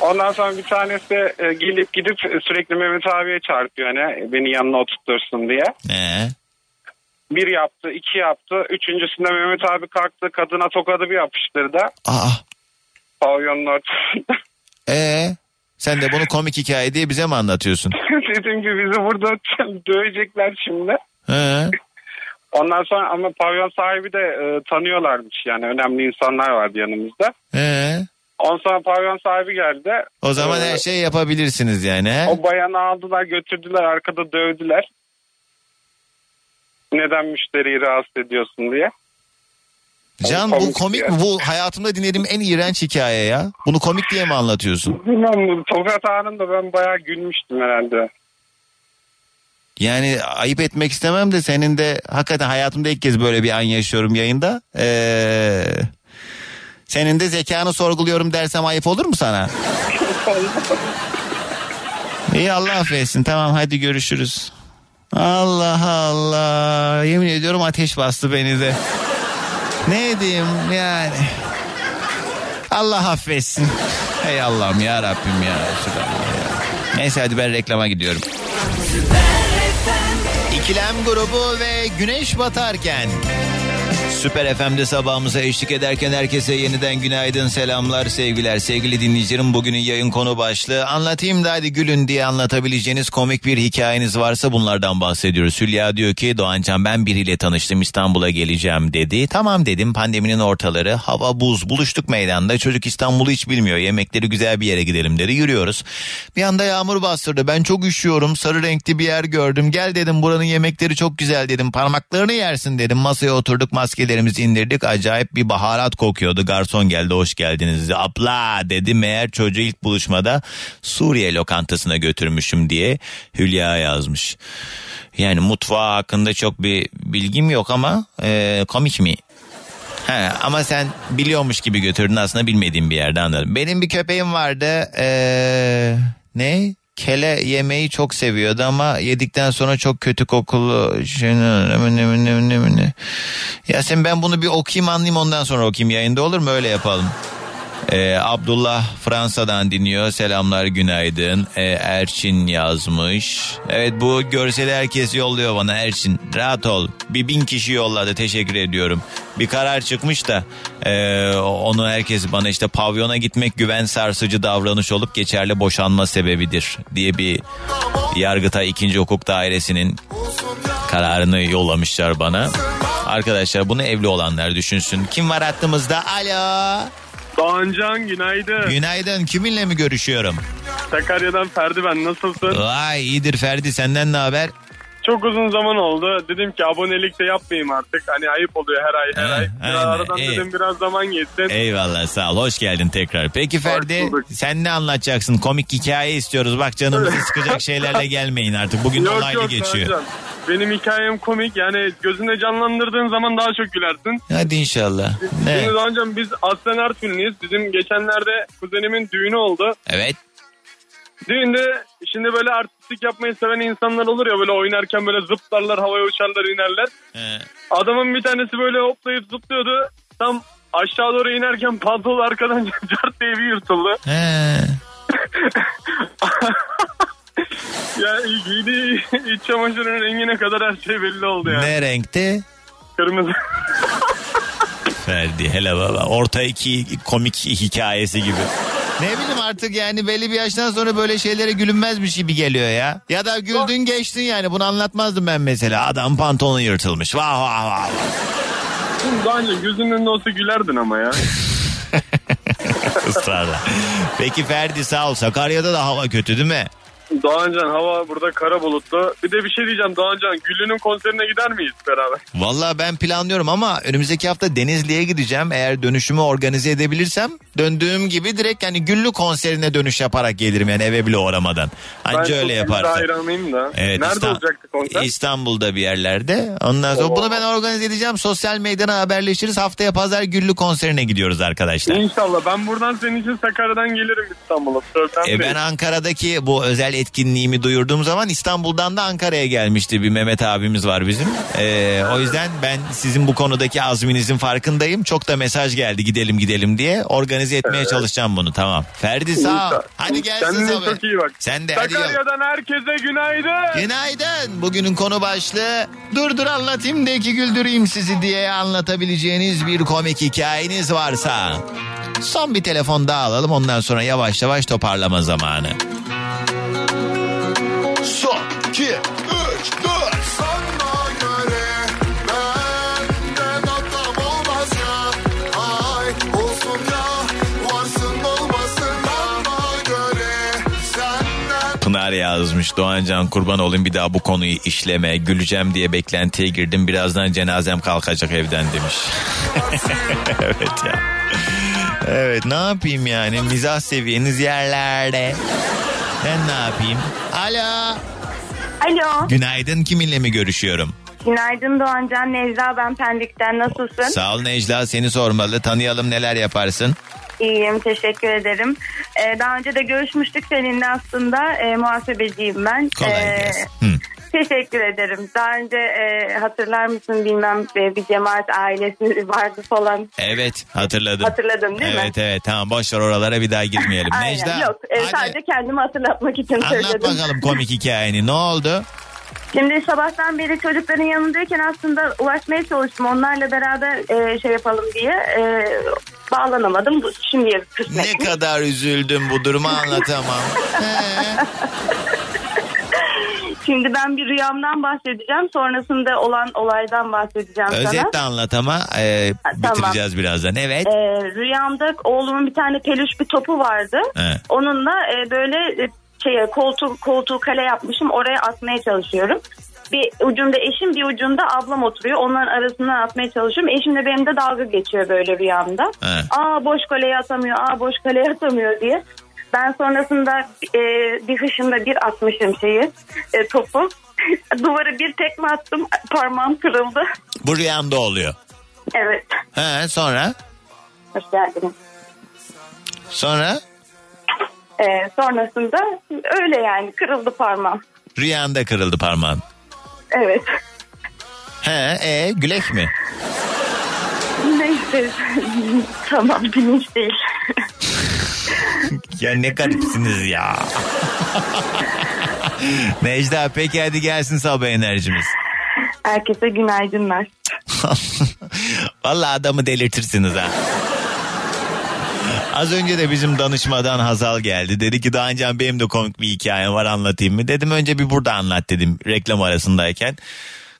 Ondan sonra bir tanesi e, gelip gidip sürekli Mehmet abiye çarpıyor hani beni yanına oturtursun diye. He. Bir yaptı, iki yaptı. Üçüncüsünde Mehmet abi kalktı kadına tokadı bir yapıştırdı. Aa. Pavyonun ortasında. Ee, sen de bunu komik hikaye diye bize mi anlatıyorsun? Dedim ki bizi burada dövecekler şimdi. He. Ondan sonra ama pavyon sahibi de e, tanıyorlarmış yani önemli insanlar vardı yanımızda. He. Ondan sonra pavyon sahibi geldi. O zaman Ee, her şeyi yapabilirsiniz yani. He? O bayanı aldılar götürdüler arkada dövdüler. Neden müşteriyi rahatsız ediyorsun diye. Can komik bu komik ya. mi? Bu hayatımda dinlediğim en iğrenç hikaye ya. Bunu komik diye mi anlatıyorsun? Bilmem tokat anında ben bayağı gülmüştüm herhalde. Yani ayıp etmek istemem de senin de hakikaten hayatımda ilk kez böyle bir an yaşıyorum yayında. Ee, senin de zekanı sorguluyorum dersem ayıp olur mu sana? İyi Allah affetsin tamam hadi görüşürüz. Allah Allah yemin ediyorum ateş bastı beni de. Ne diyeyim yani. Allah affetsin. Hey Allah'ım ya Rabbim ya. Neyse hadi ben reklama gidiyorum. İkilem grubu ve güneş batarken. Süper FM'de sabahımıza eşlik ederken herkese yeniden günaydın, selamlar, sevgiler. Sevgili dinleyicilerim bugünün yayın konu başlığı. Anlatayım da hadi gülün diye anlatabileceğiniz komik bir hikayeniz varsa bunlardan bahsediyoruz. Hülya diyor ki Doğancan ben biriyle tanıştım İstanbul'a geleceğim dedi. Tamam dedim pandeminin ortaları hava buz buluştuk meydanda. Çocuk İstanbul'u hiç bilmiyor yemekleri güzel bir yere gidelim dedi yürüyoruz. Bir anda yağmur bastırdı ben çok üşüyorum sarı renkli bir yer gördüm. Gel dedim buranın yemekleri çok güzel dedim parmaklarını yersin dedim. Masaya oturduk maskelerimizi indirdik acayip bir baharat kokuyordu. Garson geldi hoş geldiniz abla dedi meğer çocuğu ilk buluşmada Suriye lokantasına götürmüşüm diye Hülya yazmış. Yani mutfağı hakkında çok bir bilgim yok ama e, komik mi? He, ama sen biliyormuş gibi götürdün aslında bilmediğim bir yerde anladım. Benim bir köpeğim vardı. Ee, ne? Kele yemeği çok seviyordu ama yedikten sonra çok kötü kokulu. şey, Ya sen ben bunu bir okuyayım anlayayım ondan sonra okuyayım yayında olur mu? Öyle yapalım. Ee, Abdullah Fransa'dan dinliyor. Selamlar günaydın. Ee, Erçin yazmış. Evet bu görseli herkes yolluyor bana Erçin. Rahat ol. Bir bin kişi yolladı. Teşekkür ediyorum. Bir karar çıkmış da e, onu herkes bana işte pavyona gitmek güven sarsıcı davranış olup geçerli boşanma sebebidir diye bir Yargıtay 2. Hukuk Dairesi'nin kararını yollamışlar bana. Arkadaşlar bunu evli olanlar düşünsün. Kim var hattımızda? Alo. Doğancan günaydın. Günaydın. Kiminle mi görüşüyorum? Sakarya'dan Ferdi ben nasılsın? Vay iyidir Ferdi senden ne haber? Çok uzun zaman oldu. Dedim ki abonelik de yapmayayım artık. Hani ayıp oluyor her ay her ay. Biraz aynen, aradan iyi. dedim biraz zaman geçsin. Eyvallah sağ ol hoş geldin tekrar. Peki Ferdi sen ne anlatacaksın? Komik hikaye istiyoruz. Bak canımızı sıkacak şeylerle gelmeyin artık. Bugün Yok, olaylı yok, geçiyor. Doğancan. Benim hikayem komik. Yani gözünde canlandırdığın zaman daha çok gülersin. Hadi inşallah. Şimdi Doğancan biz aslen Artvinliyiz. Bizim geçenlerde kuzenimin düğünü oldu. Evet. Düğünde şimdi böyle artistik yapmayı seven insanlar olur ya böyle oynarken böyle zıplarlar havaya uçarlar inerler. Adamın bir tanesi böyle hoplayıp zıplıyordu. Tam aşağı doğru inerken pantolon arkadan cart diye bir yırtıldı. ya giydiği iç çamaşırının rengine kadar her şey belli oldu yani. Ne renkte? Kırmızı. Ferdi hele baba. Orta iki komik hikayesi gibi. Ne bileyim artık yani belli bir yaştan sonra böyle şeylere gülünmezmiş gibi geliyor ya. Ya da güldün geçtin yani bunu anlatmazdım ben mesela. Adam pantolonu yırtılmış. Vah vah vah. Daha önce gözünün önünde olsa gülerdin ama ya. Israrla. Peki Ferdi sağ ol. Sakarya'da da hava kötü değil mi? Doğancan hava burada kara bulutlu. Bir de bir şey diyeceğim Doğancan Güllü'nün konserine gider miyiz beraber? Vallahi ben planlıyorum ama önümüzdeki hafta Denizli'ye gideceğim. Eğer dönüşümü organize edebilirsem döndüğüm gibi direkt yani Güllü konserine dönüş yaparak gelirim yani eve bile uğramadan. Anca ben öyle Güllü yaparsam. hayranıyım da. Evet, Nerede İstan- olacaktı konser? İstanbul'da bir yerlerde. Ondan sonra Oo. bunu ben organize edeceğim. Sosyal medyana haberleşiriz. Haftaya pazar Güllü konserine gidiyoruz arkadaşlar. İnşallah ben buradan senin için Sakarya'dan gelirim İstanbul'a. E ben Ankara'daki bu özel etkinliğimi duyurduğum zaman İstanbul'dan da Ankara'ya gelmişti bir Mehmet abimiz var bizim. E, o yüzden ben sizin bu konudaki azminizin farkındayım. Çok da mesaj geldi gidelim gidelim diye. Organize etmeye Evet. çalışacağım bunu tamam. Ferdi sağ ol. Hadi gelsin Kendine Samet. çok iyi bak. Sen de hadi. Sakarya'dan herkese günaydın. Günaydın. Bugünün konu başlığı dur dur anlatayım da iki güldüreyim sizi diye anlatabileceğiniz bir komik hikayeniz varsa. Son bir telefon daha alalım ondan sonra yavaş yavaş toparlama zamanı. Pınar yazmış Doğancan kurban olayım bir daha bu konuyu işleme güleceğim diye beklentiye girdim birazdan cenazem kalkacak evden demiş. evet ya. Evet ne yapayım yani mizah seviyeniz yerlerde. Ben ne yapayım? Alo. Alo. Günaydın kiminle mi görüşüyorum? Günaydın Doğancan. Necla ben Pendik'ten. Nasılsın? Sağ ol Necla seni sormalı tanıyalım neler yaparsın? İyiyim. Teşekkür ederim. Ee, daha önce de görüşmüştük seninle aslında. Ee, muhasebeciyim ben. Kolay Ee, gelsin. Teşekkür ederim. Daha önce e, hatırlar mısın bilmem e, bir cemaat ailesi vardı falan. Evet hatırladım. Hatırladım değil mi? Evet evet tamam boş ver oralara bir daha girmeyelim. Aynen. Necla Yok e, sadece kendimi hatırlatmak için anlat söyledim. bakalım komik hikayeni ne oldu? Şimdi sabahtan beri çocukların yanındayken aslında ulaşmaya çalıştım. Onlarla beraber e, şey yapalım diye e, bağlanamadım. Bu Şimdiye Ne kısmet. kadar üzüldüm bu durumu anlatamam. Şimdi ben bir rüyamdan bahsedeceğim. Sonrasında olan olaydan bahsedeceğim sana. Özetle anlat ama e, tamam. bitireceğiz birazdan. Evet. Ee, rüyamda oğlumun bir tane peluş bir topu vardı. He. Onunla e, böyle e, şeye koltuğu, koltuğu kale yapmışım. Oraya atmaya çalışıyorum. Bir ucunda eşim bir ucunda ablam oturuyor. Onların arasından atmaya çalışıyorum. Eşim de benim de dalga geçiyor böyle rüyamda. He. Aa boş kaleye atamıyor, aa boş kaleye atamıyor diye. Ben sonrasında e, bir hışımda bir atmışım şeyi e, topu. Duvara bir tekme attım parmağım kırıldı. Bu rüyamda oluyor. Evet. He, sonra? Hoş geldiniz. Sonra? Ee, sonrasında öyle yani kırıldı parmağım. Rüyanda kırıldı parmağın. Evet. He, e, gülek mi? Neyse. tamam bilinç değil. ya ne garipsiniz ya. Necda peki hadi gelsin sabah enerjimiz. Herkese günaydınlar. Vallahi adamı delirtirsiniz ha. Az önce de bizim danışmadan Hazal geldi. Dedi ki daha önce benim de komik bir hikayem var anlatayım mı? Dedim önce bir burada anlat dedim reklam arasındayken.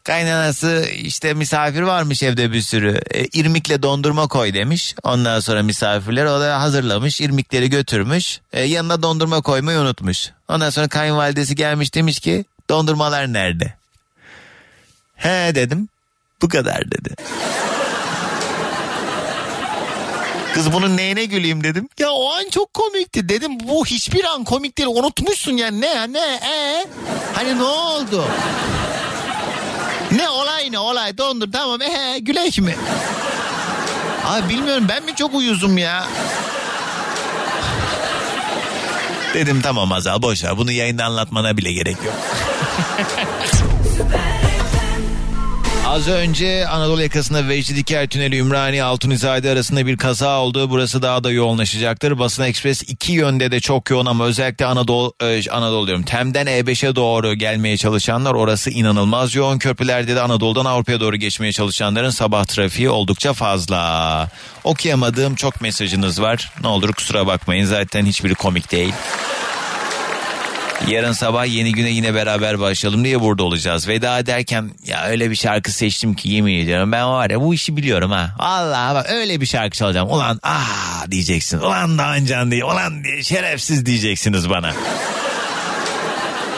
Kaynanası işte misafir varmış evde bir sürü. E, irmikle dondurma koy demiş. Ondan sonra misafirler o da hazırlamış. irmikleri götürmüş. E, yanına dondurma koymayı unutmuş. Ondan sonra kayınvalidesi gelmiş demiş ki dondurmalar nerede? He dedim. Bu kadar dedi. Kız bunun neyine güleyim dedim. Ya o an çok komikti dedim. Bu hiçbir an komik değil. Unutmuşsun yani ne ne e? Hani ne oldu? Ne olay ne olay dondur tamam ee gülek mi? Abi bilmiyorum ben mi çok uyuzum ya? Dedim tamam Azal boş ver bunu yayında anlatmana bile gerek yok. Az önce Anadolu yakasında Vecdi Diker Tüneli Ümraniye Altunizade arasında bir kaza oldu. Burası daha da yoğunlaşacaktır. Basın Ekspres iki yönde de çok yoğun ama özellikle Anadolu, e, Anadolu diyorum. Tem'den E5'e doğru gelmeye çalışanlar orası inanılmaz yoğun. Köprülerde de Anadolu'dan Avrupa'ya doğru geçmeye çalışanların sabah trafiği oldukça fazla. Okuyamadığım çok mesajınız var. Ne olur kusura bakmayın zaten hiçbiri komik değil. Yarın sabah yeni güne yine beraber başlayalım diye burada olacağız. Veda ederken ya öyle bir şarkı seçtim ki yemin ediyorum ben var ya bu işi biliyorum ha. Allah bak öyle bir şarkı çalacağım. Ulan ah diyeceksin. Ulan Doğancan diye. Ulan diye şerefsiz diyeceksiniz bana.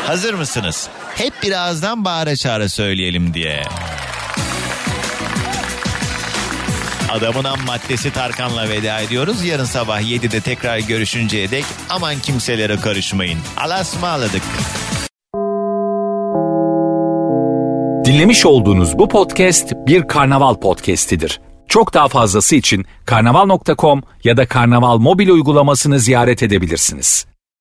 Hazır mısınız? Hep birazdan bağıra çağıra söyleyelim diye. Adamın ham maddesi Tarkan'la veda ediyoruz. Yarın sabah 7'de tekrar görüşünceye dek aman kimselere karışmayın. Alasmaladık. Dinlemiş olduğunuz bu podcast bir karnaval podcastidir. Çok daha fazlası için karnaval.com ya da karnaval mobil uygulamasını ziyaret edebilirsiniz.